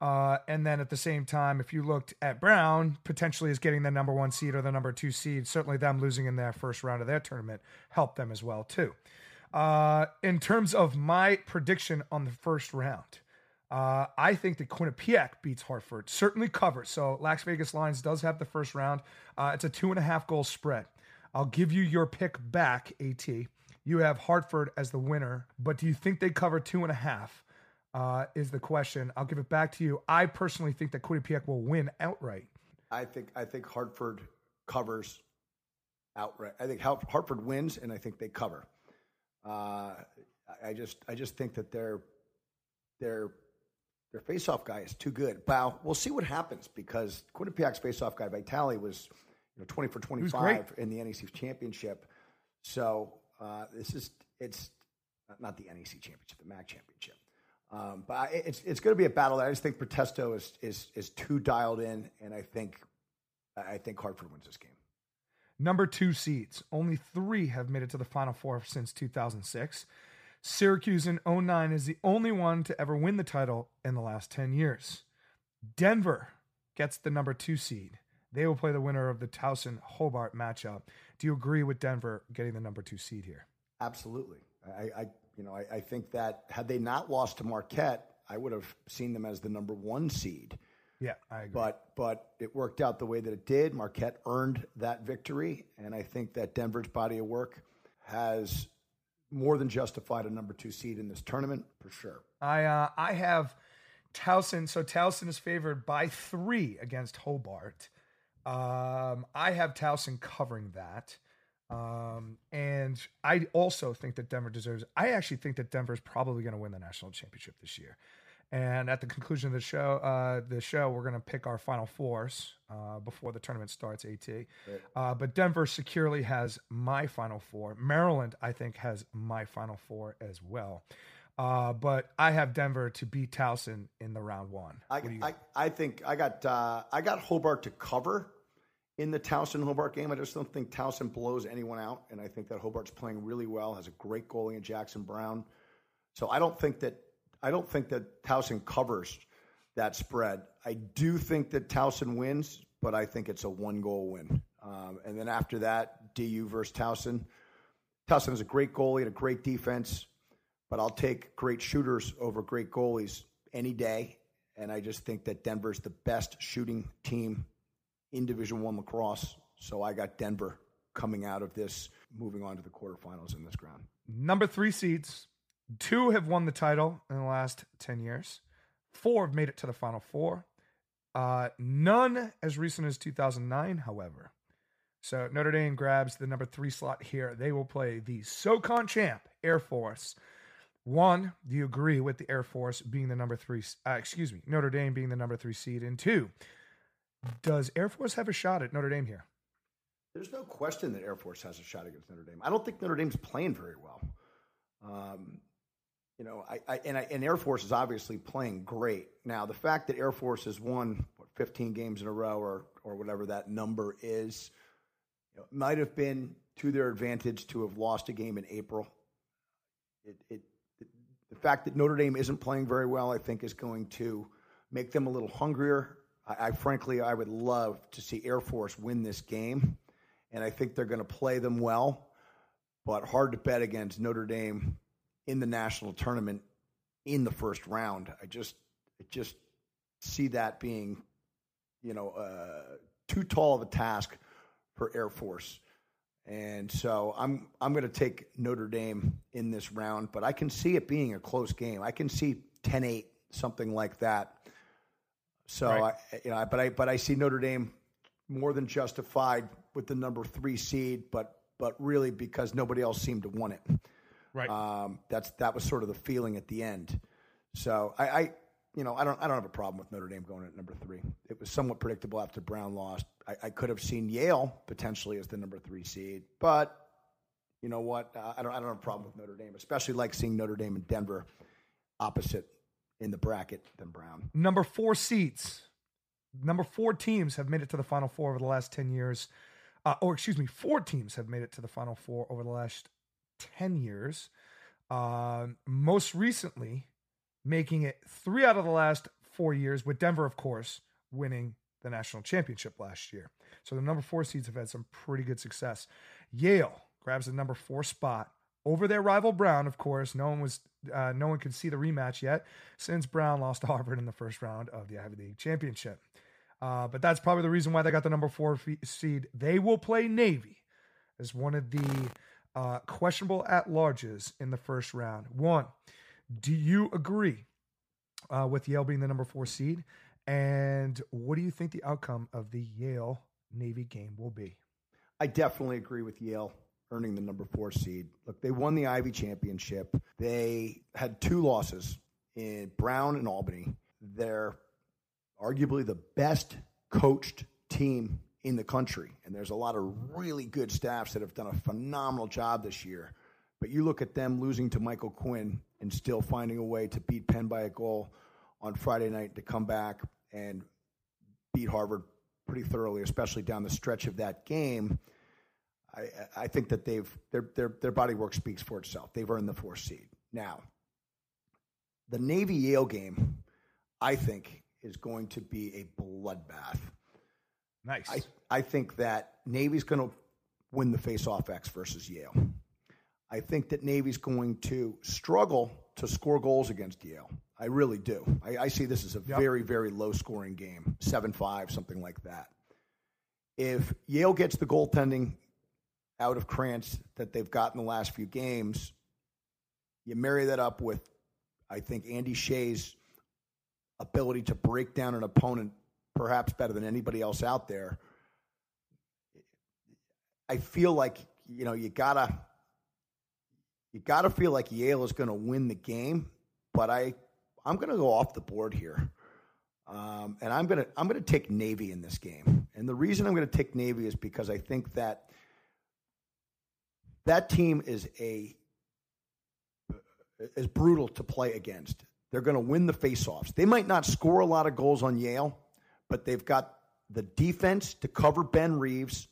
Uh, and then at the same time, if you looked at Brown potentially as getting the number one seed or the number two seed, certainly them losing in their first round of their tournament helped them as well too. Uh, in terms of my prediction on the first round, uh, I think that Quinnipiac beats Hartford, certainly covers. So Las Vegas Lines does have the first round. Uh, it's a two and a half goal spread. I'll give you your pick back, AT. You have Hartford as the winner, but do you think they cover two and a half? Uh, is the question. I'll give it back to you. I personally think that Quinnipiac will win outright. I think I think Hartford covers outright. I think Hartford wins, and I think they cover. Uh, I- just I just think that their their their faceoff guy is too good. Wow, we'll see what happens because Quinnipiac's faceoff guy Vitali was you know twenty for twenty five in the NEC championship. So uh, this is it's not- the NEC championship, the MAAC championship. Um, but I, it's it's going to be a battle. I just think Protesto is is is too dialed in, and I think I think Hartford wins this game. Number two seeds. Only three have made it to the Final Four since 2006. Syracuse in 09 is the only one to ever win the title in the last 10 years. Denver gets the number two seed. They will play the winner of the Towson Hobart matchup. Do you agree with Denver getting the number two seed here? Absolutely. I, I you know, I, I think that had they not lost to Marquette, I would have seen them as the number one seed. Yeah, I agree. But but it worked out the way that it did. Marquette earned that victory, and I think that Denver's body of work has more than justified a number two seed in this tournament for sure. I uh, I have Towson. So Towson is favored by three against Hobart. Um, I have Towson covering that. Um, and I also think that Denver deserves. I actually think that Denver is probably going to win the national championship this year. And at the conclusion of the show, uh, the show, we're going to pick our final fours uh, before the tournament starts. At, uh, but Denver securely has my final four. Maryland, I think, has my final four as well. Uh, but I have Denver to beat Towson in the round one. I, What do you I, I think I got uh, I got Hobart to cover in the Towson Hobart game. I just don't think Towson blows anyone out, and I think that Hobart's playing really well. Has a great goalie in Jackson Brown, so I don't think that I don't think that Towson covers that spread. I do think that Towson wins, but I think it's a one goal win. Um, and then after that, DU versus Towson. Towson has a great goalie and a great defense, but I'll take great shooters over great goalies any day. And I just think that Denver's the best shooting team in Division One lacrosse. So I got Denver coming out of this, moving on to the quarterfinals in this round. Number three seeds. Two have won the title in the last 10 years. Four have made it to the final four. Uh, none as recent as 2009, however. So Notre Dame grabs the number three slot here. They will play the SoCon champ, Air Force. One, do you agree with the Air Force being the number three? Uh, excuse me, Notre Dame being the number three seed? And two, does Air Force have a shot at Notre Dame here? There's no question that Air Force has a shot against Notre Dame. I don't think Notre Dame's playing very well. Um, you know, I, I, and, I, and Air Force is obviously playing great. Now, the fact that Air Force has won what, 15 games in a row or or whatever that number is, you know, might have been to their advantage to have lost a game in April. It, it, it, the fact that Notre Dame isn't playing very well, I think, is going to make them a little hungrier. I, I frankly, I would love to see Air Force win this game, and I think they're going to play them well. But hard to bet against Notre Dame in the national tournament in the first round. I just, I just see that being, you know, uh, too tall of a task for Air Force. And so I'm I'm going to take Notre Dame in this round, but I can see it being a close game. I can see 10-8 something like that. So Right. I you know, but I but I see Notre Dame more than justified with the number 3 seed, but but really because nobody else seemed to want it. Right. Um, that's that was sort of the feeling at the end. So I, I, you know, I don't I don't have a problem with Notre Dame going at number three. It was somewhat predictable after Brown lost. I, I could have seen Yale potentially as the number three seed, but you know what? Uh, I don't I don't have a problem with Notre Dame, especially like seeing Notre Dame and Denver opposite in the bracket than Brown. number four seeds. Number four teams have made it to the final four over the last 10 years. Uh, or, excuse me, four teams have made it to the final four over the last 10 years. Um, most recently, making it three out of the last four years, with Denver, of course, winning the national championship last year. So the number four seeds have had some pretty good success. Yale grabs the number four spot over their rival Brown. Of course, no one was, uh, no one could see the rematch yet since Brown lost to Harvard in the first round of the Ivy League championship. Uh, but that's probably the reason why they got the number four seed. They will play Navy as one of the uh, questionable at larges in the first round. One, do you agree uh, with Yale being the number four seed? And what do you think the outcome of the Yale Navy game will be? I definitely agree with Yale earning the number four seed. Look, they won the Ivy Championship. They had two losses in Brown and Albany. They're arguably the best coached team in the country. And there's a lot of really good staffs that have done a phenomenal job this year. But you look at them losing to Michael Quinn and still finding a way to beat Penn by a goal on Friday night to come back and beat Harvard pretty thoroughly, especially down the stretch of that game. I, I think that they've their their their body work speaks for itself. They've earned the fourth seed. Now, the Navy Yale game, I think, is going to be a bloodbath. Nice. I, I think that Navy's going to win the face-off X versus Yale. I think that Navy's going to struggle to score goals against Yale. I really do. I, I see this as a Yep. very, very low-scoring game, seven-five, something like that. If Yale gets the goaltending out of Krantz that they've got in the last few games, you marry that up with, I think, Andy Shay's ability to break down an opponent perhaps better than anybody else out there. I feel like you know you gotta you gotta feel like Yale is going to win the game, but I I'm going to go off the board here, um, and I'm gonna I'm gonna take Navy in this game, and the reason I'm going to take Navy is because I think that that team is a is brutal to play against. They're going to win the faceoffs. They might not score a lot of goals on Yale, but they've got the defense to cover Ben Reeves.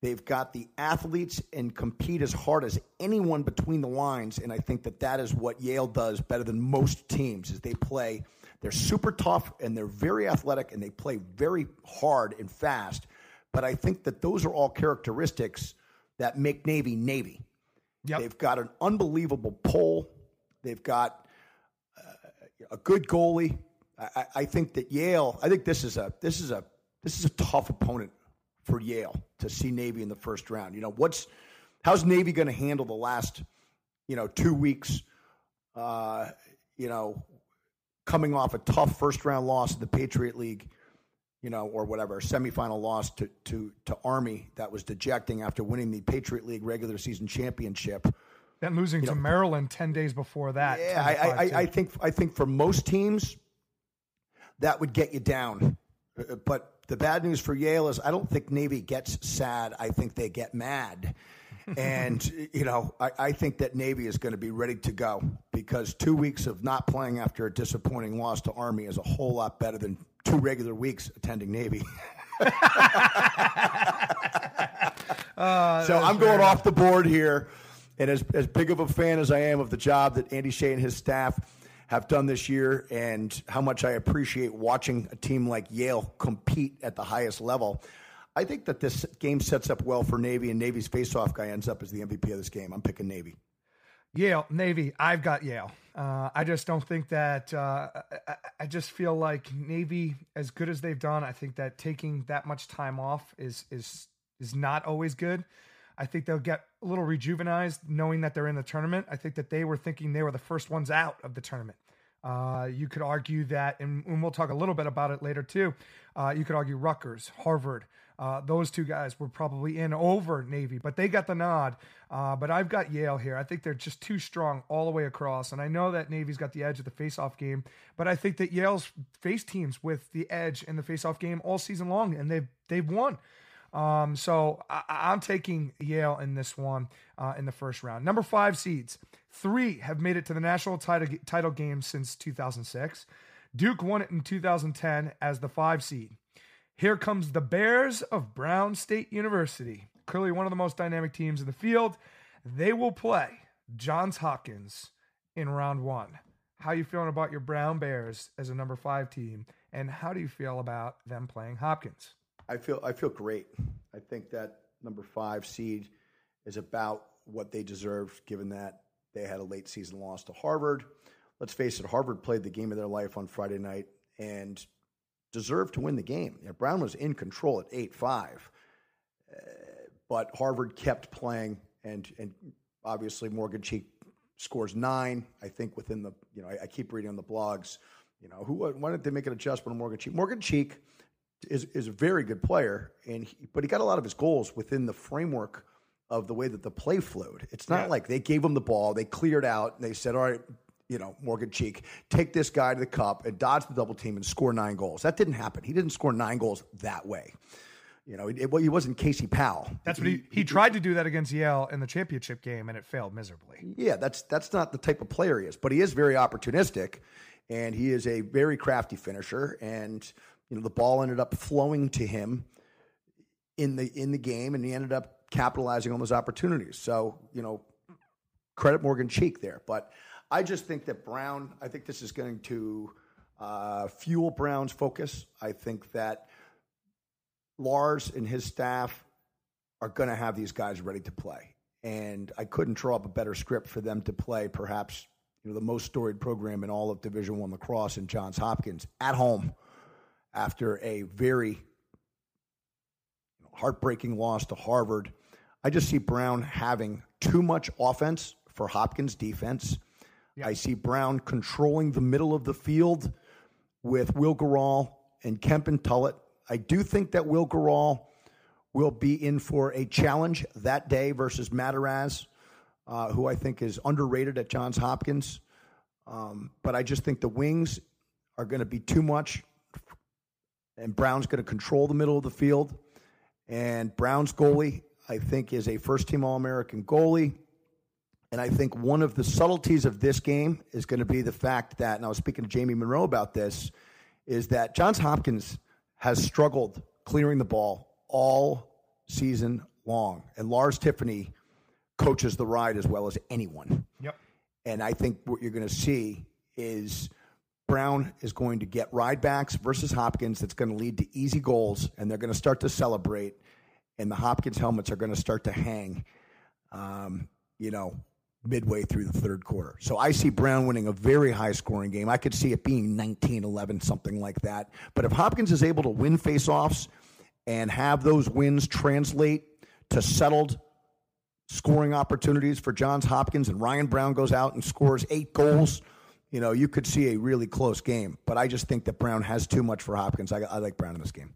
They've got the athletes and compete as hard as anyone between the lines, and I think that that is what Yale does better than most teams. Is they play, they're super tough and they're very athletic and they play very hard and fast. But I think that those are all characteristics that make Navy Navy. Yep. They've got an unbelievable pull. They've got uh, a good goalie. I, I- think that Yale. I think this is a this is a this is a tough opponent for Yale to see Navy in the first round. You know what's how's Navy going to handle the last you know two weeks? Uh, you know, coming off a tough first round loss in the Patriot League. You know, or whatever semifinal loss to to to Army that was dejecting after winning the Patriot League regular season championship. then losing to Maryland 10 days before that. Yeah, I, I. I think I think for most teams, that would get you down. Uh, But the bad news for Yale is I don't think Navy gets sad. I think they get mad. *laughs* and you know, I, I think that Navy is going to be ready to go because two weeks of not playing after a disappointing loss to Army is a whole lot better than two regular weeks attending Navy. *laughs* so I'm going off the board here. And as, as big of a fan as I am of the job that Andy Shay and his staff have done this year, and how much I appreciate watching a team like Yale compete at the highest level, I think that this game sets up well for Navy, and Navy's faceoff guy ends up as the MVP of this game. I'm picking Navy. Yale, Navy. I've got Yale. Uh, I just don't think that. Uh, I, I just feel like Navy, as good as they've done, I think that taking that much time off is is is not always good. I think they'll get a little rejuvenized knowing that they're in the tournament. I think that they were thinking they were the first ones out of the tournament. Uh, you could argue that, and, and we'll talk a little bit about it later too. Uh, you could argue Rutgers, Harvard, uh, those two guys were probably in over Navy, but they got the nod. Uh, but I've got Yale here. I think they're just too strong all the way across. And I know that Navy's got the edge at the face-off game, but I think that Yale's faced teams with the edge in the face-off game all season long, and they've they've won. Um, so I, I'm taking Yale in this one uh, in the first round. Number five seeds, three have made it to the national title title game since 2006. Duke won it in 2010 as the five seed. Here comes the Bears of Brown State University. Clearly one of the most dynamic teams in the field. They will play Johns Hopkins in round one. How you feeling about your Brown Bears as a number five team, and how do you feel about them playing Hopkins? I feel I feel great. I think that number five seed is about what they deserved, given that they had a late season loss to Harvard. Let's face it, Harvard played the game of their life on Friday night and deserved to win the game. You know, Brown was in control at eight five, uh, but Harvard kept playing, and and obviously Morgan Cheek scores nine. I think within the you know I, I keep reading on the blogs. You know who? Why didn't they make an adjustment on Morgan Cheek? Morgan Cheek is is a very good player, and he, but he got a lot of his goals within the framework of the way that the play flowed. It's not Yeah. like they gave him the ball, they cleared out, and they said, "All right, you know, Morgan Cheek, take this guy to the cup and dodge the double team and score nine goals." That didn't happen. He didn't score nine goals that way. You know, it, well, he wasn't Casey Powell. That's what he, he tried to do that against Yale in the championship game, and it failed miserably. Yeah, that's that's not the type of player he is, but he is very opportunistic, and he is a very crafty finisher. And you know, the ball ended up flowing to him in the in the game, and he ended up capitalizing on those opportunities. So you know, credit Morgan Cheek there, but I just think that Brown. I think this is going to uh, fuel Brown's focus. I think that Lars and his staff are going to have these guys ready to play, and I couldn't draw up a better script for them to play. Perhaps you know the most storied program in all of Division One lacrosse in Johns Hopkins at home after a very heartbreaking loss to Harvard. I just see Brown having too much offense for Hopkins' defense. I see Brown controlling the middle of the field with Will Gural and Kempen Tullett. I do think that Will Gural will be in for a challenge that day versus Mataraz, uh, who I think is underrated at Johns Hopkins. Um, but I just think the wings are going to be too much, and Brown's going to control the middle of the field. And Brown's goalie, I think, is a first team All American goalie. And I think one of the subtleties of this game is going to be the fact that, and I was speaking to Jamie Munro about this, is that Johns Hopkins has struggled clearing the ball all season long. And Lars Tiffany coaches the ride as well as anyone. Yep. And I think what you're going to see is Brown is going to get ride backs versus Hopkins. That's going to lead to easy goals, and they're going to start to celebrate. And the Hopkins helmets are going to start to hang, um, you know, midway through the third quarter. So I see Brown winning a very high scoring game. I could see it being 19 11, something like that. But if Hopkins is able to win faceoffs and have those wins translate to settled scoring opportunities for Johns Hopkins, and Ryan Brown goes out and scores eight goals, you know, you could see a really close game. But I just think that Brown has too much for Hopkins. I, I like Brown in this game.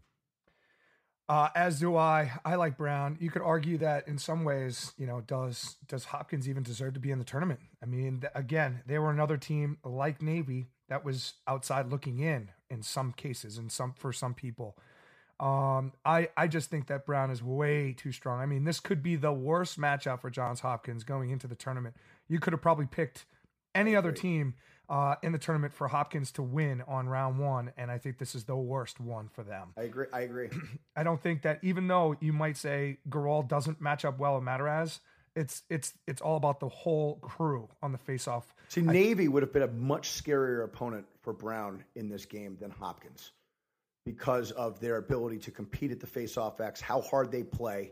Uh, as do I. I like Brown. You could argue that in some ways, you know, does does Hopkins even deserve to be in the tournament? I mean, th- again, they were another team like Navy that was outside looking in in some cases, and some for some people. Um, I I just think that Brown is way too strong. I mean, this could be the worst matchup for Johns Hopkins going into the tournament. You could have probably picked any other team uh, in the tournament for Hopkins to win on round one, and I think this is the worst one for them. I agree. I agree. *clears throat* I don't think that even though you might say Gural doesn't match up well with Mataraz, it's it's it's all about the whole crew on the faceoff. See, Navy would have been a much scarier opponent for Brown in this game than Hopkins because of their ability to compete at the faceoff X, how hard they play,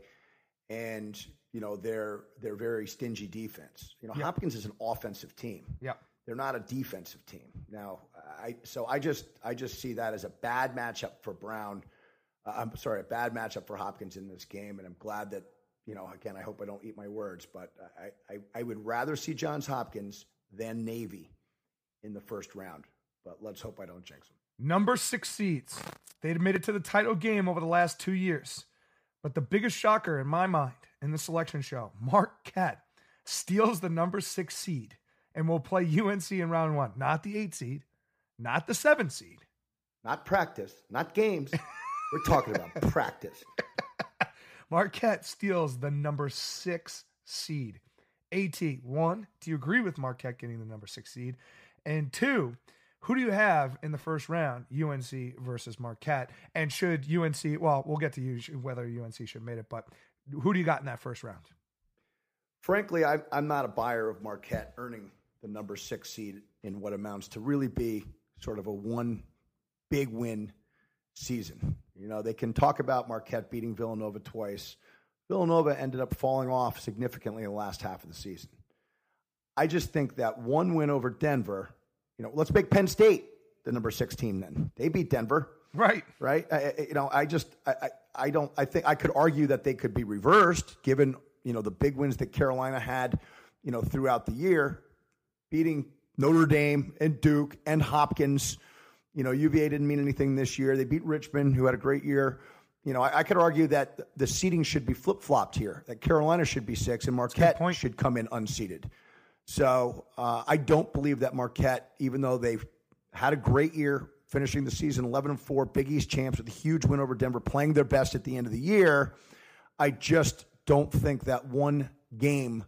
and you know their their very stingy defense. You know, Hopkins is an offensive team. Yeah. They're not a defensive team. Now, I so I just I just see that as a bad matchup for Brown. Uh, I'm sorry, a bad matchup for Hopkins in this game, and I'm glad that you know. Again, I hope I don't eat my words, but I I, I would rather see Johns Hopkins than Navy in the first round. But let's hope I don't jinx them. Number six seeds. They'd made it to the title game over the last two years. But the biggest shocker in my mind in the selection show, Mark Marquette steals the number six seed and we'll play UNC in round one. Not the eight seed, not the seven seed. Not practice, not games. *laughs* We're talking about practice. *laughs* Marquette steals the number six seed. AT, one, do you agree with Marquette getting the number six seed? And two, who do you have in the first round, UNC versus Marquette? And should UNC, well, we'll get to you whether UNC should have made it, but who do you got in that first round? Frankly, I, I'm not a buyer of Marquette earning the number six seed in what amounts to really be sort of a one big win season. You know, they can talk about Marquette beating Villanova twice. Villanova ended up falling off significantly in the last half of the season. I just think that one win over Denver, you know, let's make Penn State the number six team then. They beat Denver, Right. right? I, I- you know, I just, I, I, I don't, I think I could argue that they could be reversed given, you know, the big wins that Carolina had, you know, throughout the year, beating Notre Dame and Duke and Hopkins. You know, UVA didn't mean anything this year. They beat Richmond, who had a great year. You know, I, I could argue that the seating should be flip flopped here. That Carolina should be six and Marquette should come in unseated. So uh, I don't believe that Marquette, even though they've had a great year, finishing the season 11 and 4, Big East champs with a huge win over Denver, playing their best at the end of the year. I just don't think that one game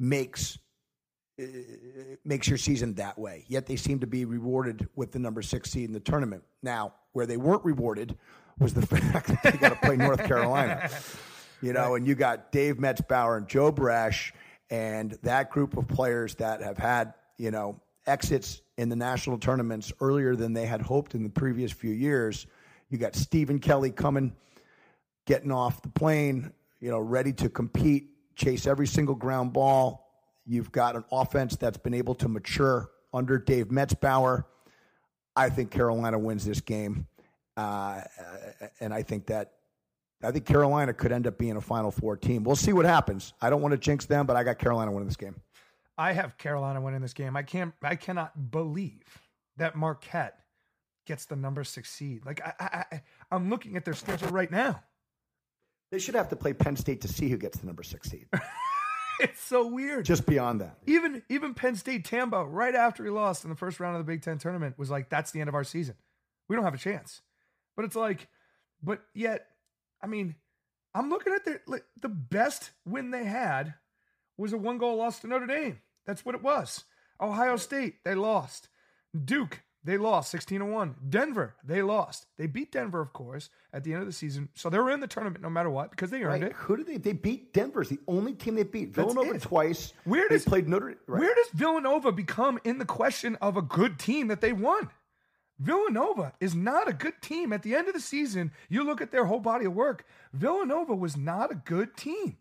makes makes your season that way. Yet they seem to be rewarded with the number six seed in the tournament. Now, where they weren't rewarded was the *laughs* fact that they got to play North Carolina. You know, and you got Dave Metzbower and Joe Breschi and that group of players that have had you know, exits in the national tournaments earlier than they had hoped in the previous few years. You got Stephen Kelly coming, getting off the plane, you know, ready to compete, chase every single ground ball. You've got an offense that's been able to mature under Dave Metzbower. I think Carolina wins this game, uh, and I think that I think Carolina could end up being a Final Four team. We'll see what happens. I don't want to jinx them, but I got Carolina winning this game. I have Carolina winning this game. I can't. I cannot believe that Marquette gets the number six seed. Like I, I, I I'm looking at their schedule right now. They should have to play Penn State to see who gets the number six seed. *laughs* *laughs* It's so weird. Just beyond that. even even Penn State Tambo, right after he lost in the first round of the Big Ten tournament, was like, "That's the end of our season. We don't have a chance." But it's like, but yet, I mean, I'm looking at the like, the best win they had was a one goal loss to Notre Dame. That's what it was. Ohio State, they lost. Duke, they lost 16 to 1. Denver, they lost. They beat Denver, of course, at the end of the season. So they were in the tournament no matter what because they earned Right? it. Who did they? They beat Denver's the only team they beat. That's Villanova it. twice. Where they does- played Notre? Right. Where does Villanova become in the question of a good team that they won? Villanova is not a good team. At the end of the season, you look at their whole body of work. Villanova was not a good team.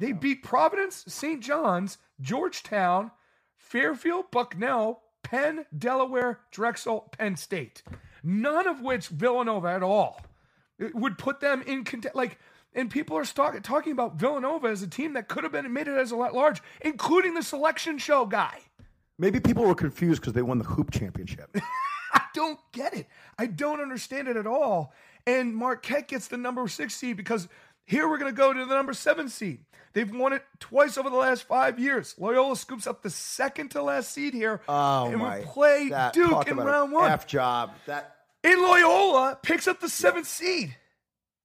They beat Providence, St. John's, Georgetown, Fairfield, Bucknell, Penn, Delaware, Drexel, Penn State. None of which Villanova at all it would put them in content. Like, and people are talk- talking about Villanova as a team that could have been admitted as a lot large, including the selection show guy. Maybe people were confused because they won the hoop championship. *laughs* I don't get it. I don't understand it at all. And Marquette gets the number six seed because here we're going to go to the number seven seed. They've won it twice over the last five years. Loyola scoops up the second to last seed here Oh and my! we play that- Duke in round one. F job. That And Loyola picks up the seventh seed.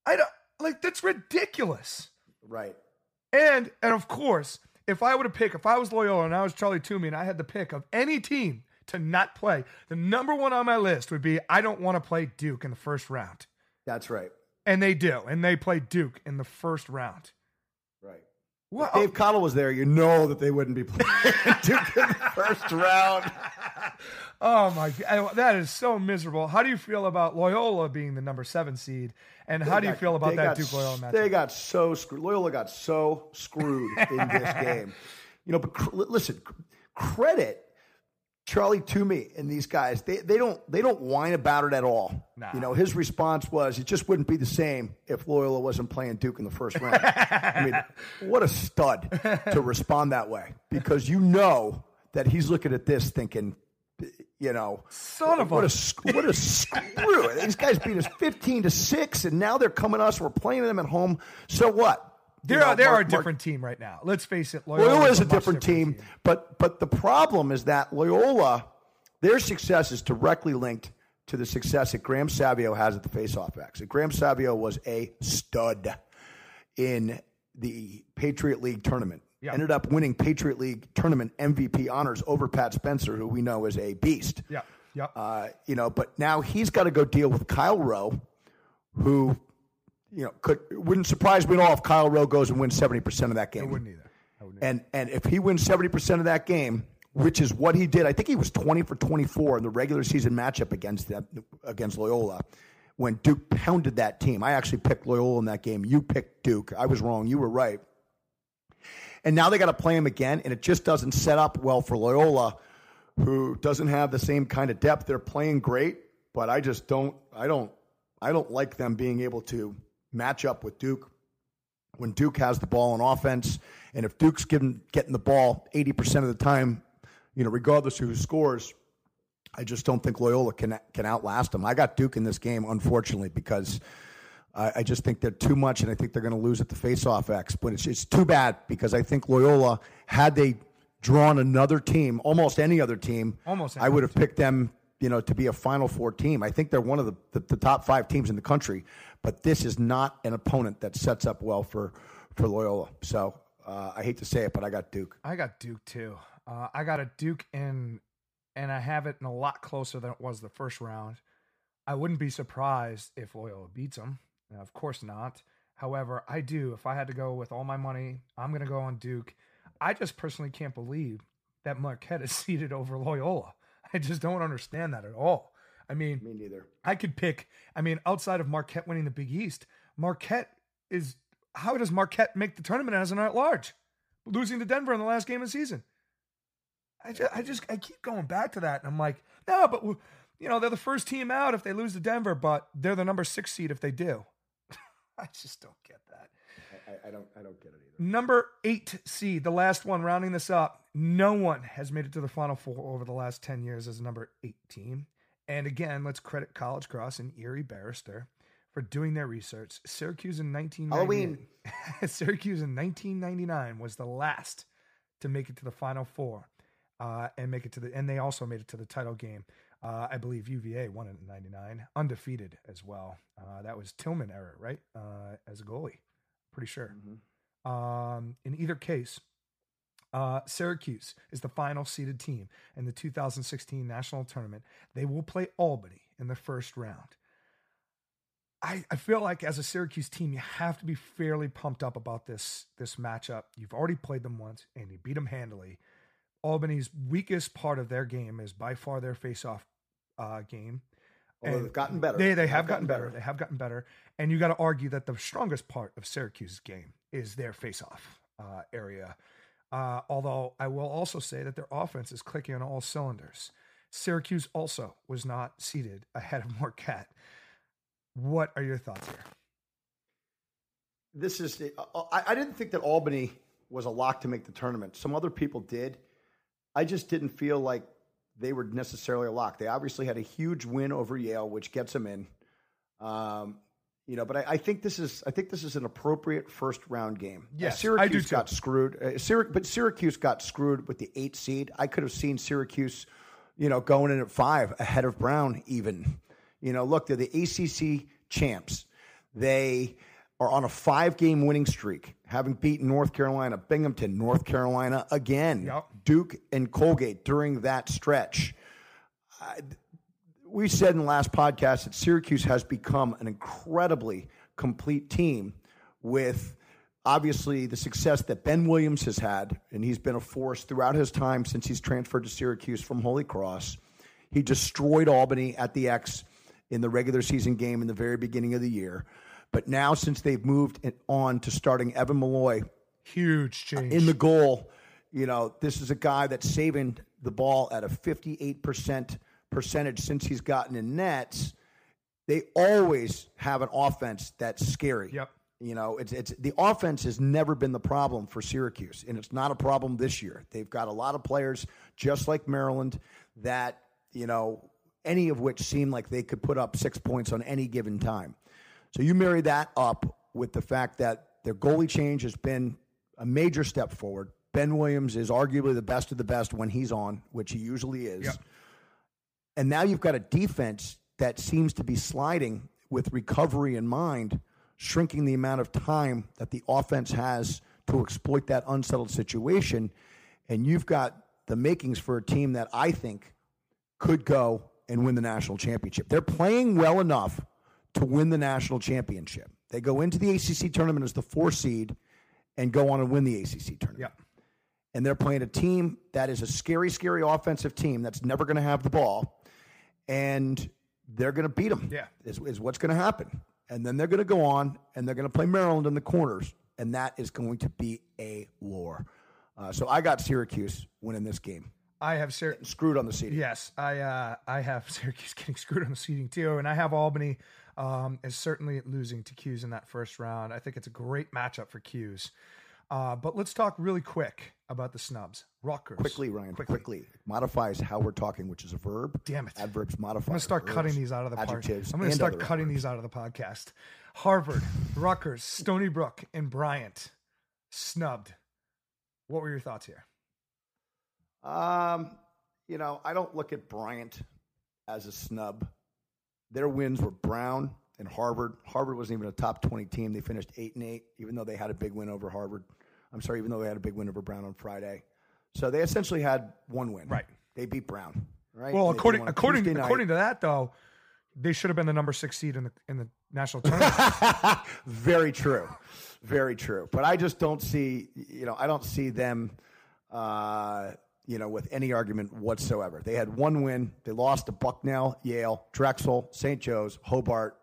I don't like that's ridiculous. right. And and of course, if I were to pick, if I was Loyola and I was Charlie Toomey and I had the pick of any team to not play, the number one on my list would be I don't want to play Duke in the first round. That's right. And they do, and they play Duke in the first round. Right. Well, If Dave Cottle was there, you know that they wouldn't be playing *laughs* Duke in the first round. *laughs* oh my god, that is so miserable. How do you feel about Loyola being the number seven seed, and how do you feel about that Duke Loyola matchup? They got so screwed. Loyola got so screwed in this *laughs* game. You know, but cr- listen, cr- credit Charlie Toomey and these guys. They they don't they don't whine about it at all. Nah. You know, his response was it just wouldn't be the same if Loyola wasn't playing Duke in the first round. I mean, *laughs* what a stud to respond that way because you know that he's looking at this thinking, you know, Son of what a- a what a screw! These guys beat us fifteen to six, and now they're coming to us. We're playing them at home. So what? They're, You know, they're Mark- a Mark- different team right now. Let's face it. Loyola, Loyola is a different team, but but the problem is that Loyola, their success is directly linked to the success that Graham Savio has at the faceoff. And Graham Savio was a stud in the Patriot League tournament. Yeah. Ended up winning Patriot League tournament MVP honors over Pat Spencer, who we know is a beast. Yeah. Yep. Uh, you know, but now he's got to go deal with Kyle Rowe, who, you know, could wouldn't surprise me at all if Kyle Rowe goes and wins seventy percent of that game. I wouldn't either. I wouldn't And and if he wins seventy percent of that game, which is what he did, I think he was twenty for twenty four in the regular season matchup against them against Loyola. When Duke pounded that team, I actually picked Loyola in that game. You picked Duke. I was wrong. You were right. And now they got to play him again, and it just doesn't set up well for Loyola, who doesn't have the same kind of depth. They're playing great, but I just don't. I don't. I don't like them being able to match up with Duke when Duke has the ball on offense, and if Duke's given, getting the ball 80% of the time, you know, regardless of who scores, I just don't think Loyola can can outlast them. I got Duke in this game, unfortunately, because I, I just think they're too much, and I think they're going to lose at the faceoff X. But it's it's too bad because I think Loyola, had they drawn another team, almost any other team, Almost I would have picked them, you know, to be a Final Four team. I think they're one of the, the, the top five teams in the country, but this is not an opponent that sets up well for for Loyola. So uh, I hate to say it, but I got Duke. I got Duke too. Uh, I got a Duke in, and I have it in a lot closer than it was the first round. I wouldn't be surprised if Loyola beats them. Uh, of course not. However, I do. If I had to go with all my money, I'm going to go on Duke. I just personally can't believe that Marquette is *laughs* seated over Loyola. *laughs* I just don't understand that at all. I mean, Me neither. I could pick. I mean, outside of Marquette winning the Big East, Marquette is. How does Marquette make the tournament as an at large, losing to Denver in the last game of the season? I just, I just, I keep going back to that, and I'm like, no, but you know, they're the first team out if they lose to Denver, but they're the number six seed if they do. *laughs* I just don't get that. I, I don't. I don't get it either. Number eight seed, the last one, rounding this up. No one has made it to the Final Four over the last 10 years as a number eight team. And again, let's credit College Cross and Erie Barrister for doing their research. Syracuse in 1999. *laughs* Syracuse in 1999 was the last to make it to the Final Four uh, and make it to the, and they also made it to the title game. Uh, I believe UVA won it in 99, undefeated as well. Uh, that was Tillman era, right? Uh, as a goalie, pretty sure. Um, in either case, uh, Syracuse is the final seeded team in the 2016 national tournament. They will play Albany in the first round. I, I feel like as a Syracuse team, you have to be fairly pumped up about this this matchup. You've already played them once and you beat them handily. Albany's weakest part of their game is by far their face-off uh, game. Although And they've gotten better. They they have gotten gotten better. better. They have gotten better. And you got to argue that the strongest part of Syracuse's game is their face-off uh, area. Uh, although I will also say that their offense is clicking on all cylinders. Syracuse also was not seated ahead of *laughs* Marquette. What are your thoughts here? this is I, I didn't think that albany was a lock to make the tournament some other people did i just didn't feel like they were necessarily a lock they obviously had a huge win over yale which gets them in. Um, you know but I, I think this is i think this is an appropriate first round game. Uh, Yes, I syracuse got screwed uh, Syrac- but syracuse got screwed with the eight seed. I could have seen syracuse you know going in at five ahead of brown even. You know look they're the acc champs. They are on a five game winning streak, having beaten North Carolina, Binghamton, North Carolina again, Yep. Duke, and Colgate during that stretch. I- we said in the last podcast that Syracuse has become an incredibly complete team with obviously the success that Ben Williams has had, and he's been a force throughout his time since he's transferred to Syracuse from Holy Cross. He destroyed Albany at the X in the regular season game in the very beginning of the year. But now, since they've moved on to starting Evan Molloy Huge change. in the goal, you know, this is a guy that's saving the ball at a 58% percentage since he's gotten in nets. They always have an offense that's scary. Yep. You know, it's it's the offense has never been the problem for Syracuse, and it's not a problem this year. They've got a lot of players, just like Maryland, that you know, any of which seem like they could put up six points on any given time. So you marry that up with the fact that their goalie change has been a major step forward. Ben Williams is arguably the best of the best when he's on, which he usually is. Yep. And now you've got a defense that seems to be sliding with recovery in mind, shrinking the amount of time that the offense has to exploit that unsettled situation. And you've got the makings for a team that I think could go and win the national championship. They're playing well enough to win the national championship. They go into the ACC tournament as the four seed and go on and win the ACC tournament Yep. and they're playing a team that is a scary, scary offensive team that's never going to have the ball, and they're going to beat them. Yeah. is, is what's going to happen. And then they're going to go on and they're going to play Maryland in the corners, and that is going to be a war. Uh, so I got Syracuse winning this game. I have Syr- Screwed on the seating. Yes, I uh, I have *laughs* Syracuse getting screwed on the seating too, and I have Albany um, is certainly losing to Q's in that first round. I think it's a great matchup for Q's. Uh, but let's talk really quick about the snubs. Rutgers. Quickly, Ryan. Quickly. Quickly. Modifies how we're talking, which is a verb. Damn it. Adverbs modify. I'm gonna start cutting these out of the part. adjectives I'm gonna start cutting adverbs. these out of the podcast. Harvard, Rutgers, Stony Brook, and Bryant snubbed. What were your thoughts here? Um, you know, I don't look at Bryant as a snub. Their wins were Brown and Harvard. Harvard wasn't even a top twenty team. They finished eight and eight, even though they had a big win over Harvard. I'm sorry, even though they had a big win over Brown on Friday. So they essentially had one win. Right. They beat Brown. Right. Well, they according them on a according according to that though, they should have been the number six seed in the in the national tournament. *laughs* Very true. Very true. But I just don't see, you know, I don't see them, uh, you know, with any argument whatsoever. They had one win. They lost to Bucknell, Yale, Drexel, St. Joe's, Hobart.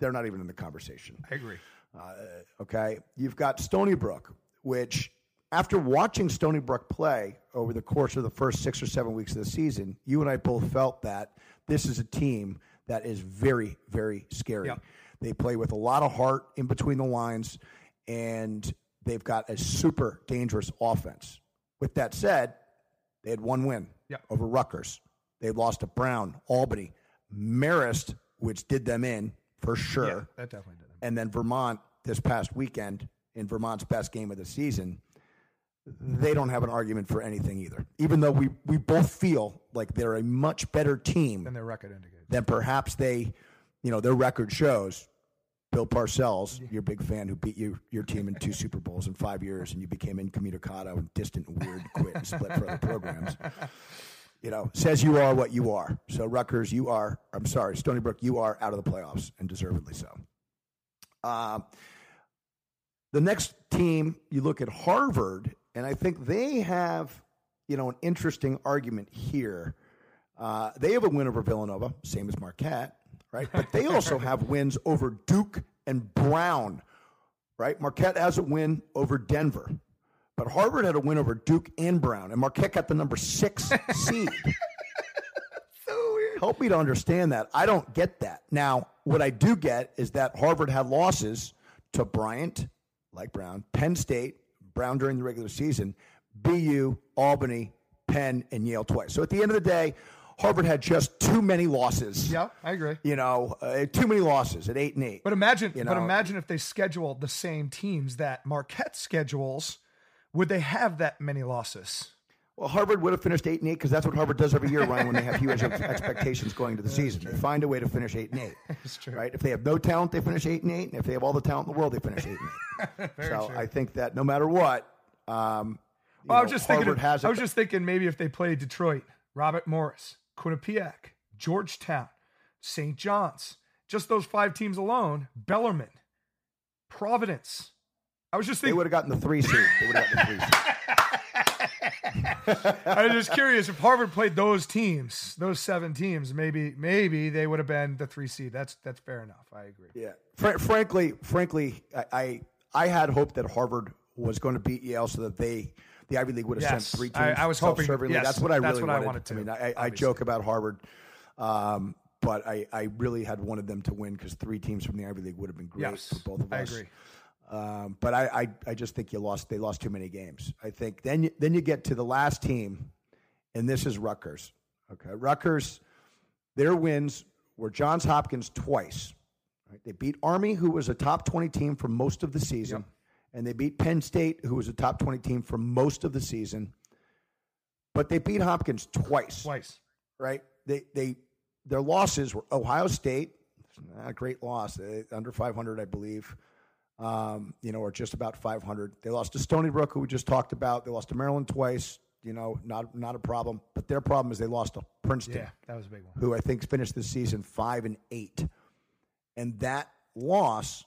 They're not even in the conversation. I agree. Uh, okay. You've got Stony Brook, which after watching Stony Brook play over the course of the first six or seven weeks of the season, you and I both felt that this is a team that is very, very scary. Yeah. They play with a lot of heart in between the lines, and they've got a super dangerous offense. With that said, they had one win Yeah. over Rutgers. They lost to Brown, Albany, Marist, which did them in for sure Yeah, that definitely did. and then Vermont this past weekend in Vermont's best game of the season, they don't have an argument for anything either. Even though we, we both feel like they're a much better team than their record indicates. than perhaps they, you know, their record shows. Bill Parcells, your big fan who beat you, your team in two Super Bowls in five years, and you became incommunicado and distant and weird, quit and split for other programs. You know, says you are what you are. So Rutgers, you are. I'm sorry, Stony Brook, you are out of the playoffs, and deservedly so. Um, the next team, you look at Harvard, and I think they have, you know, an interesting argument here. Uh, they have a win over Villanova, same as Marquette, right? But they also have wins over Duke and Brown, right? Marquette has a win over Denver, but Harvard had a win over Duke and Brown, and Marquette got the number six seed. *laughs* So weird. Help me to understand that. I don't get that. Now, what I do get is that Harvard had losses to Bryant, like Brown, Penn State, Brown during the regular season, BU, Albany, Penn, and Yale twice. So at the end of the day, Harvard had just too many losses. Yeah, I agree. You know, uh, too many losses at eight and eight. But imagine, You but imagine if they scheduled the same teams that Marquette schedules, would they have that many losses? Well, Harvard would have finished eight and eight because that's what Harvard does every year, Ryan. When they have huge expectations going into the *laughs* season, they find a way to finish eight and eight. *laughs* That's true. Right? If they have no talent, they finish eight and eight, and if they have all the talent in the world, they finish eight and eight. *laughs* so I think that no matter what, um, Well, I was know, just thinking. Harvard Of, has I was just thinking maybe if they played Detroit, Robert Morris, Quinnipiac, Georgetown, St. John's, just those five teams alone, Bellarmine, Providence. I was just they thinking. would have gotten the three seed. They would have gotten the three seed. *laughs* I was just curious if Harvard played those teams, those seven teams, maybe maybe they would have been the three seed. That's that's fair enough. I agree. Yeah. Fr- frankly, frankly, I, I I had hoped that Harvard was going to beat Yale so that they the Ivy League would have Yes. sent three teams. I was hoping- yes, that's what I that's really what I wanted. wanted to, I mean, I, I joke about Harvard, um, but I, I really had wanted them to win because three teams from the Ivy League would have been great Yes, for both of I us. agree. Um, but I, I, I just think you lost. They lost too many games. I think then you, then you get to the last team, and this is Rutgers. Okay, Rutgers, their wins were Johns Hopkins twice. Right? They beat Army, who was a top twenty team for most of the season, and they beat Penn State, who was a top twenty team for most of the season. But they beat Hopkins twice Twice. right? They they their losses were Ohio State, not a great loss, they, under 500, I believe. Um, you know, or just about 500. They lost to Stony Brook, who we just talked about. They lost to Maryland twice. You know, not not a problem. But their problem is they lost to Princeton, Yeah, that was a big one. who I think finished the season five and eight, and that loss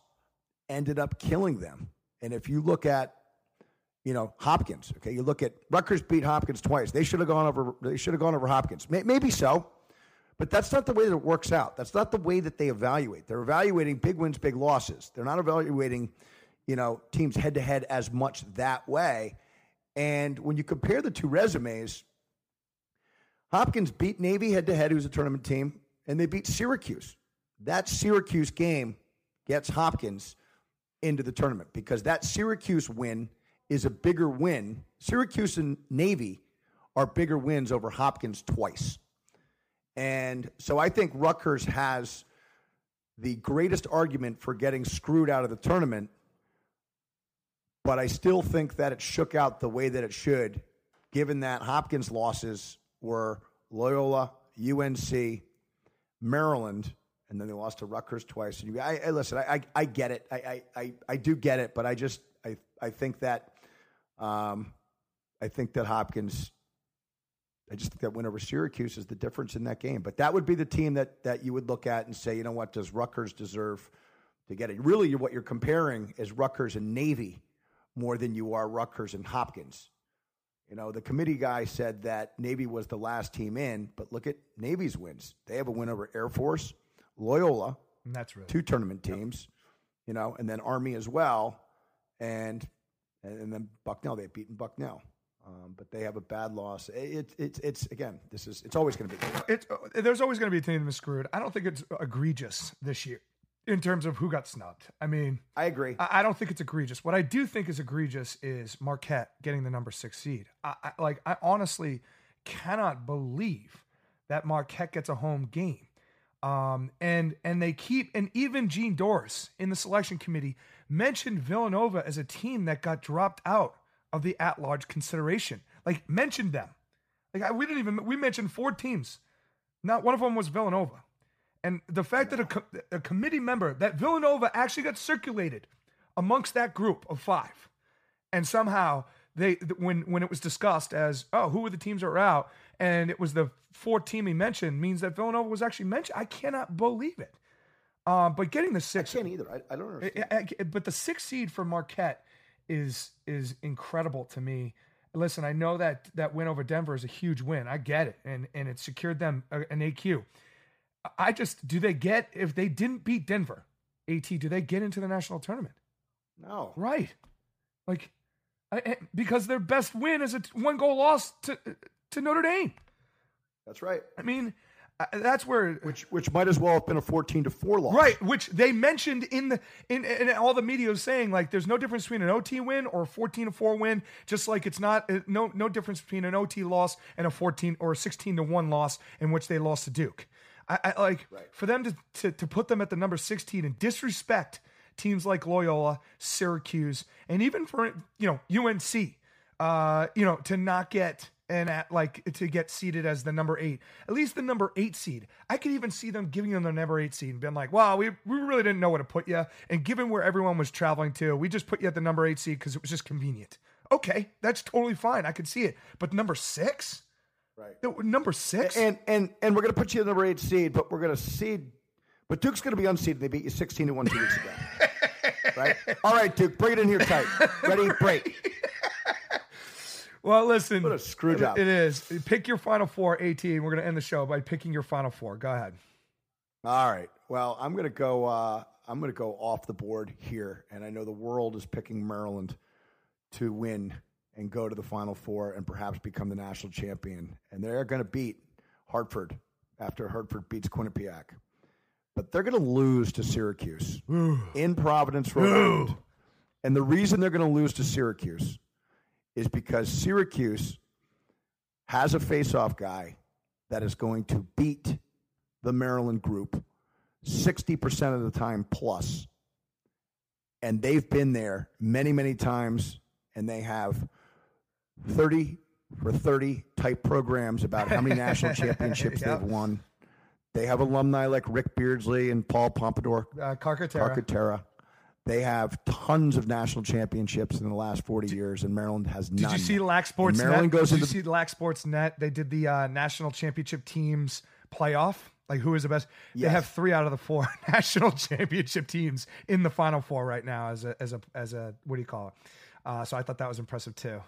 ended up killing them. And if you look at you know Hopkins. Okay, you look at Rutgers beat Hopkins twice. They should have gone over. They should have gone over Hopkins. May- Maybe so, but that's not the way that it works out. That's not the way that they evaluate. They're evaluating big wins, big losses. They're not evaluating, you know, teams head to head as much that way. And when you compare the two resumes, Hopkins beat Navy head to head, who's a tournament team, and they beat Syracuse. That Syracuse game gets Hopkins into the tournament because that Syracuse win is a bigger win. Syracuse and Navy are bigger wins over Hopkins twice. And so I think Rutgers has the greatest argument for getting screwed out of the tournament, but I still think that it shook out the way that it should, given that Hopkins' losses were Loyola, UNC, Maryland, and then they lost to Rutgers twice. And you, I, I listen, I, I, I get it. I, I, I, I do get it, but I just, I, I think that, um, I think that Hopkins, I just think that win over Syracuse is the difference in that game. But that would be the team that that you would look at and say, you know what, does Rutgers deserve to get it? Really, what you're comparing is Rutgers and Navy more than you are Rutgers and Hopkins. You know, the committee guy said that Navy was the last team in, but look at Navy's wins. They have a win over Air Force, Loyola, And that's really two tournament teams, you know, and then Army as well, and and then Bucknell. They've beaten Bucknell, um, but they have a bad loss. It's it's it's again, this is it's always going to be. it's uh, there's always going to be a team that's screwed. I don't think it's egregious this year in terms of who got snubbed. I mean, I agree. I, I don't think it's egregious. What I do think is egregious is Marquette getting the number six seed. I, I like. I honestly cannot believe that Marquette gets a home game. Um, and and they keep and even Gene Doris in the selection committee mentioned Villanova as a team that got dropped out of the at-large consideration. Like mentioned them. Like I, we didn't even we mentioned four teams. Not one of them was Villanova. And the fact that a, co- a committee member that Villanova actually got circulated amongst that group of five, and somehow they when when it was discussed as oh who were the teams that were out, and it was the fourth team he mentioned means that Villanova was actually mentioned. I cannot believe it. Um, but getting the six, I can't either. I, I don't understand. I- I- but the six seed for Marquette is is incredible to me. Listen, I know that that win over Denver is a huge win. I get it, and and it secured them a- an AQ. I just do they get if they didn't beat Denver, AT? Do they get into the national tournament? no, Right, like I, I- because their best win is a one goal loss to to Notre Dame. that's right. I mean, uh, that's where Which which might as well have been a fourteen to four loss. Right, which they mentioned in the in, in all the media was saying like there's no difference between an OT win or a 14 to 4 win, just like it's not uh, no no difference between an OT loss and a 14 or a 16 to 1 loss in which they lost to Duke. I, I like for them to, to to put them at the number 16 and disrespect teams like Loyola, Syracuse, and even for you know UNC, uh, you know to not get and at like to get seeded as the number eight, at least the number eight seed. I could even see them giving them the number eight seed and being like, "Wow, we we really didn't know where to put you." And given where everyone was traveling to, we just put you at the number eight seed because it was just convenient. Okay, that's totally fine. I could see it. But number six, Right. The- number six, And and and we're going to put you in the number eight seed, but we're going to seed. But Duke's going to be unseeded. They beat you sixteen to one two weeks ago. *laughs* right. All right, Duke, bring it in here tight. Ready? Break. Well, listen. What a screw job. It is. Pick your final four, AT, and we're going to end the show by picking your final four. Go ahead. All right. Well, I'm going to go. Uh, I'm going to go off the board here, and I know the world is picking Maryland to win and go to the Final Four and perhaps become the national champion. And they're going to beat Hartford after Hartford beats Quinnipiac, but they're going to lose to Syracuse *sighs* in Providence, Rhode Island. And the reason they're going to lose to Syracuse is because Syracuse has a face-off guy that is going to beat the Maryland group 60% of the time plus. And they've been there many, many times, and they have 30 for 30 type programs about how many *laughs* national championships Yep. they've won. They have alumni like Rick Beardsley and Paul Pompadour, Uh, Carcaterra. Carcaterra. They have tons of national championships in the last 40 years, and Maryland has none. Did you see Lax Sports And Maryland Net? goes Did you see Lax Sports Net? They did the uh, national championship teams playoff. Like who is the best? They have three out of the four *laughs* national championship teams in the final four right now as a as a as a what do you call it? Uh, so I thought that was impressive too.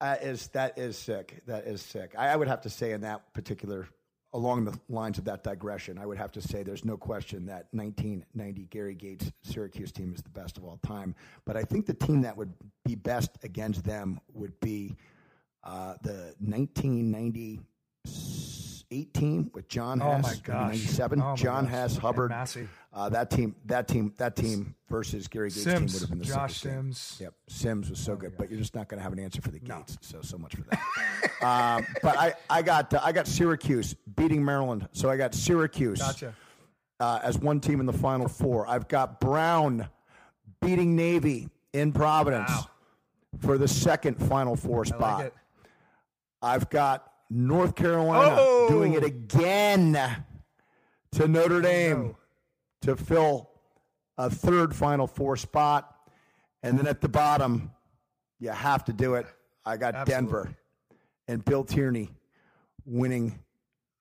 That is that is sick. That is sick. I, I would have to say in that particular, along the lines of that digression, I would have to say there's no question that 1990 Gary Gait Syracuse team is the best of all time. But I think the team that would be best against them would be uh, the 1998 team with John Oh Hess, gosh. 97. Oh John gosh. Hess, Hubbard. Massey. Uh, that team, that team, that team versus Gary Gait team would have been the same. Josh. Sims. Yep, Sims was so good, but you're just not going to have an answer for the Gaits. So so much for that. *laughs* um, but I I got uh, I got Syracuse beating Maryland, so I got Syracuse Gotcha. uh, as one team in the Final Four. I've got Brown beating Navy in Providence Wow. for the second Final Four spot. like. I've got North Carolina Oh! doing it again to Notre Dame no. To fill a third Final Four spot. And then at the bottom, you have to do it. I got Absolutely. Denver and Bill Tierney winning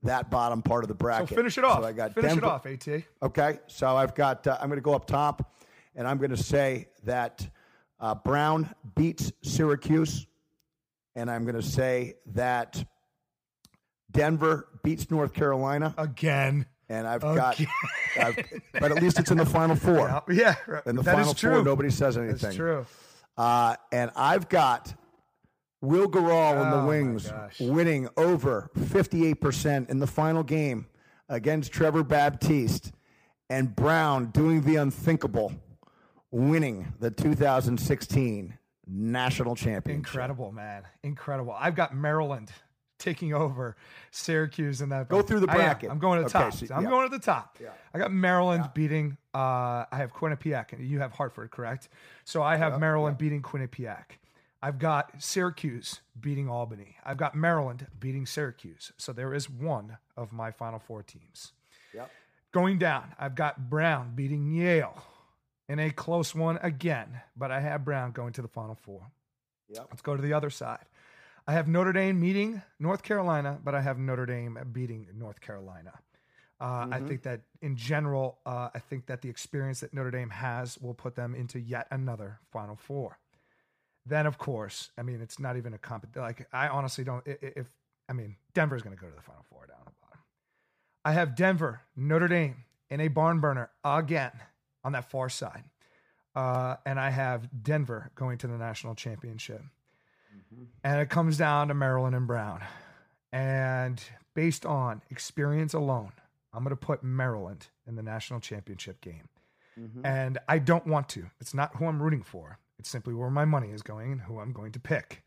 that bottom part of the bracket. So finish it off. So I got finish Denver. it off, At. Okay, so I've got. Uh, I'm going to go up top, and I'm going to say that uh, Brown beats Syracuse and I'm going to say that Denver beats North Carolina, Again. And I've got, I've, but at least it's in the Final Four. *laughs* Yeah. right. In the That is Final true. Four, nobody says anything. That's true. Uh, and I've got Will Gural and Oh, the Wings winning over 58% in the final game against Trevor Baptiste, and Brown doing the unthinkable, winning the 2016 national championship. Incredible, man. Incredible. I've got Maryland taking over Syracuse in that. Go through the bracket. I'm going to the Okay, top. so- I'm yeah. going to the top. I got Maryland beating. Uh, I have Quinnipiac, and you have Hartford, correct? So I have Maryland beating Quinnipiac. I've got Syracuse beating Albany. I've got Maryland beating Syracuse. So there is one of my Final Four teams. Yep. Going down, I've got Brown beating Yale in a close one again, but I have Brown going to the Final Four. Yep. Let's go to the other side. I have Notre Dame meeting North Carolina, but I have Notre Dame beating North Carolina. Uh, I think that in general, uh, I think that the experience that Notre Dame has will put them into yet another Final Four. Then, of course, I mean, it's not even a comp. Like, I honestly don't. If I mean, Denver's going to go to the Final Four down the bottom. I have Denver, Notre Dame in a barn burner again on that far side. Uh, and I have Denver going to the national championship. And it comes down to Maryland and Brown. And based on experience alone, I'm going to put Maryland in the national championship game. And I don't want to. It's not who I'm rooting for. It's simply where my money is going and who I'm going to pick.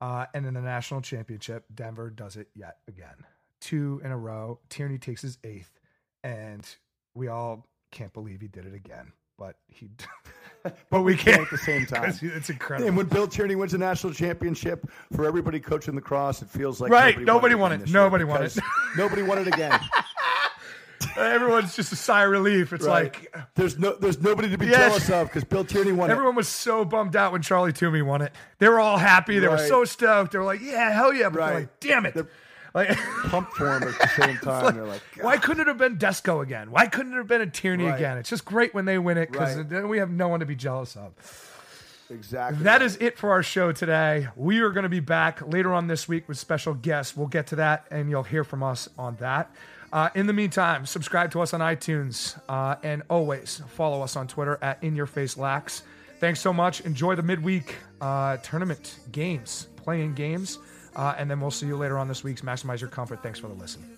Uh, and in the national championship, Denver does it yet again. Two in a row. Tierney takes his eighth, and we all can't believe he did it again. But he, *laughs* *laughs* but we can't at the same time. It's incredible. And when Bill Tierney wins a national championship, for everybody coaching the cross, it feels like Right, nobody, nobody won won it. Nobody won it. nobody won it again. *laughs* Everyone's just a sigh of relief. It's Right. like there's no, there's nobody to be Yes. jealous of because Bill Tierney won it. everyone was so bummed out when Charley Toomey won it. They were all happy. They were so stoked. They were like, "Yeah, hell yeah!" But they're like, "Damn it!" They're- Like, *laughs* it. Pumped for him at the same *laughs* time. They're like, why couldn't it have been Desko again? Why couldn't it have been a Tierney Right. again? It's just great when they win it because Right. then we have no one to be jealous of. exactly. That is it for our show today. We are going to be back later on this week with special guests. We'll get to that, and you'll hear from us on that. Uh, in the meantime, subscribe to us on iTunes, uh, and always follow us on Twitter at In Your Face Lax. Thanks so much. Enjoy the midweek uh, tournament games, playing games, uh, and then we'll see you later on this week's Maximize Your Comfort. Thanks for the listen.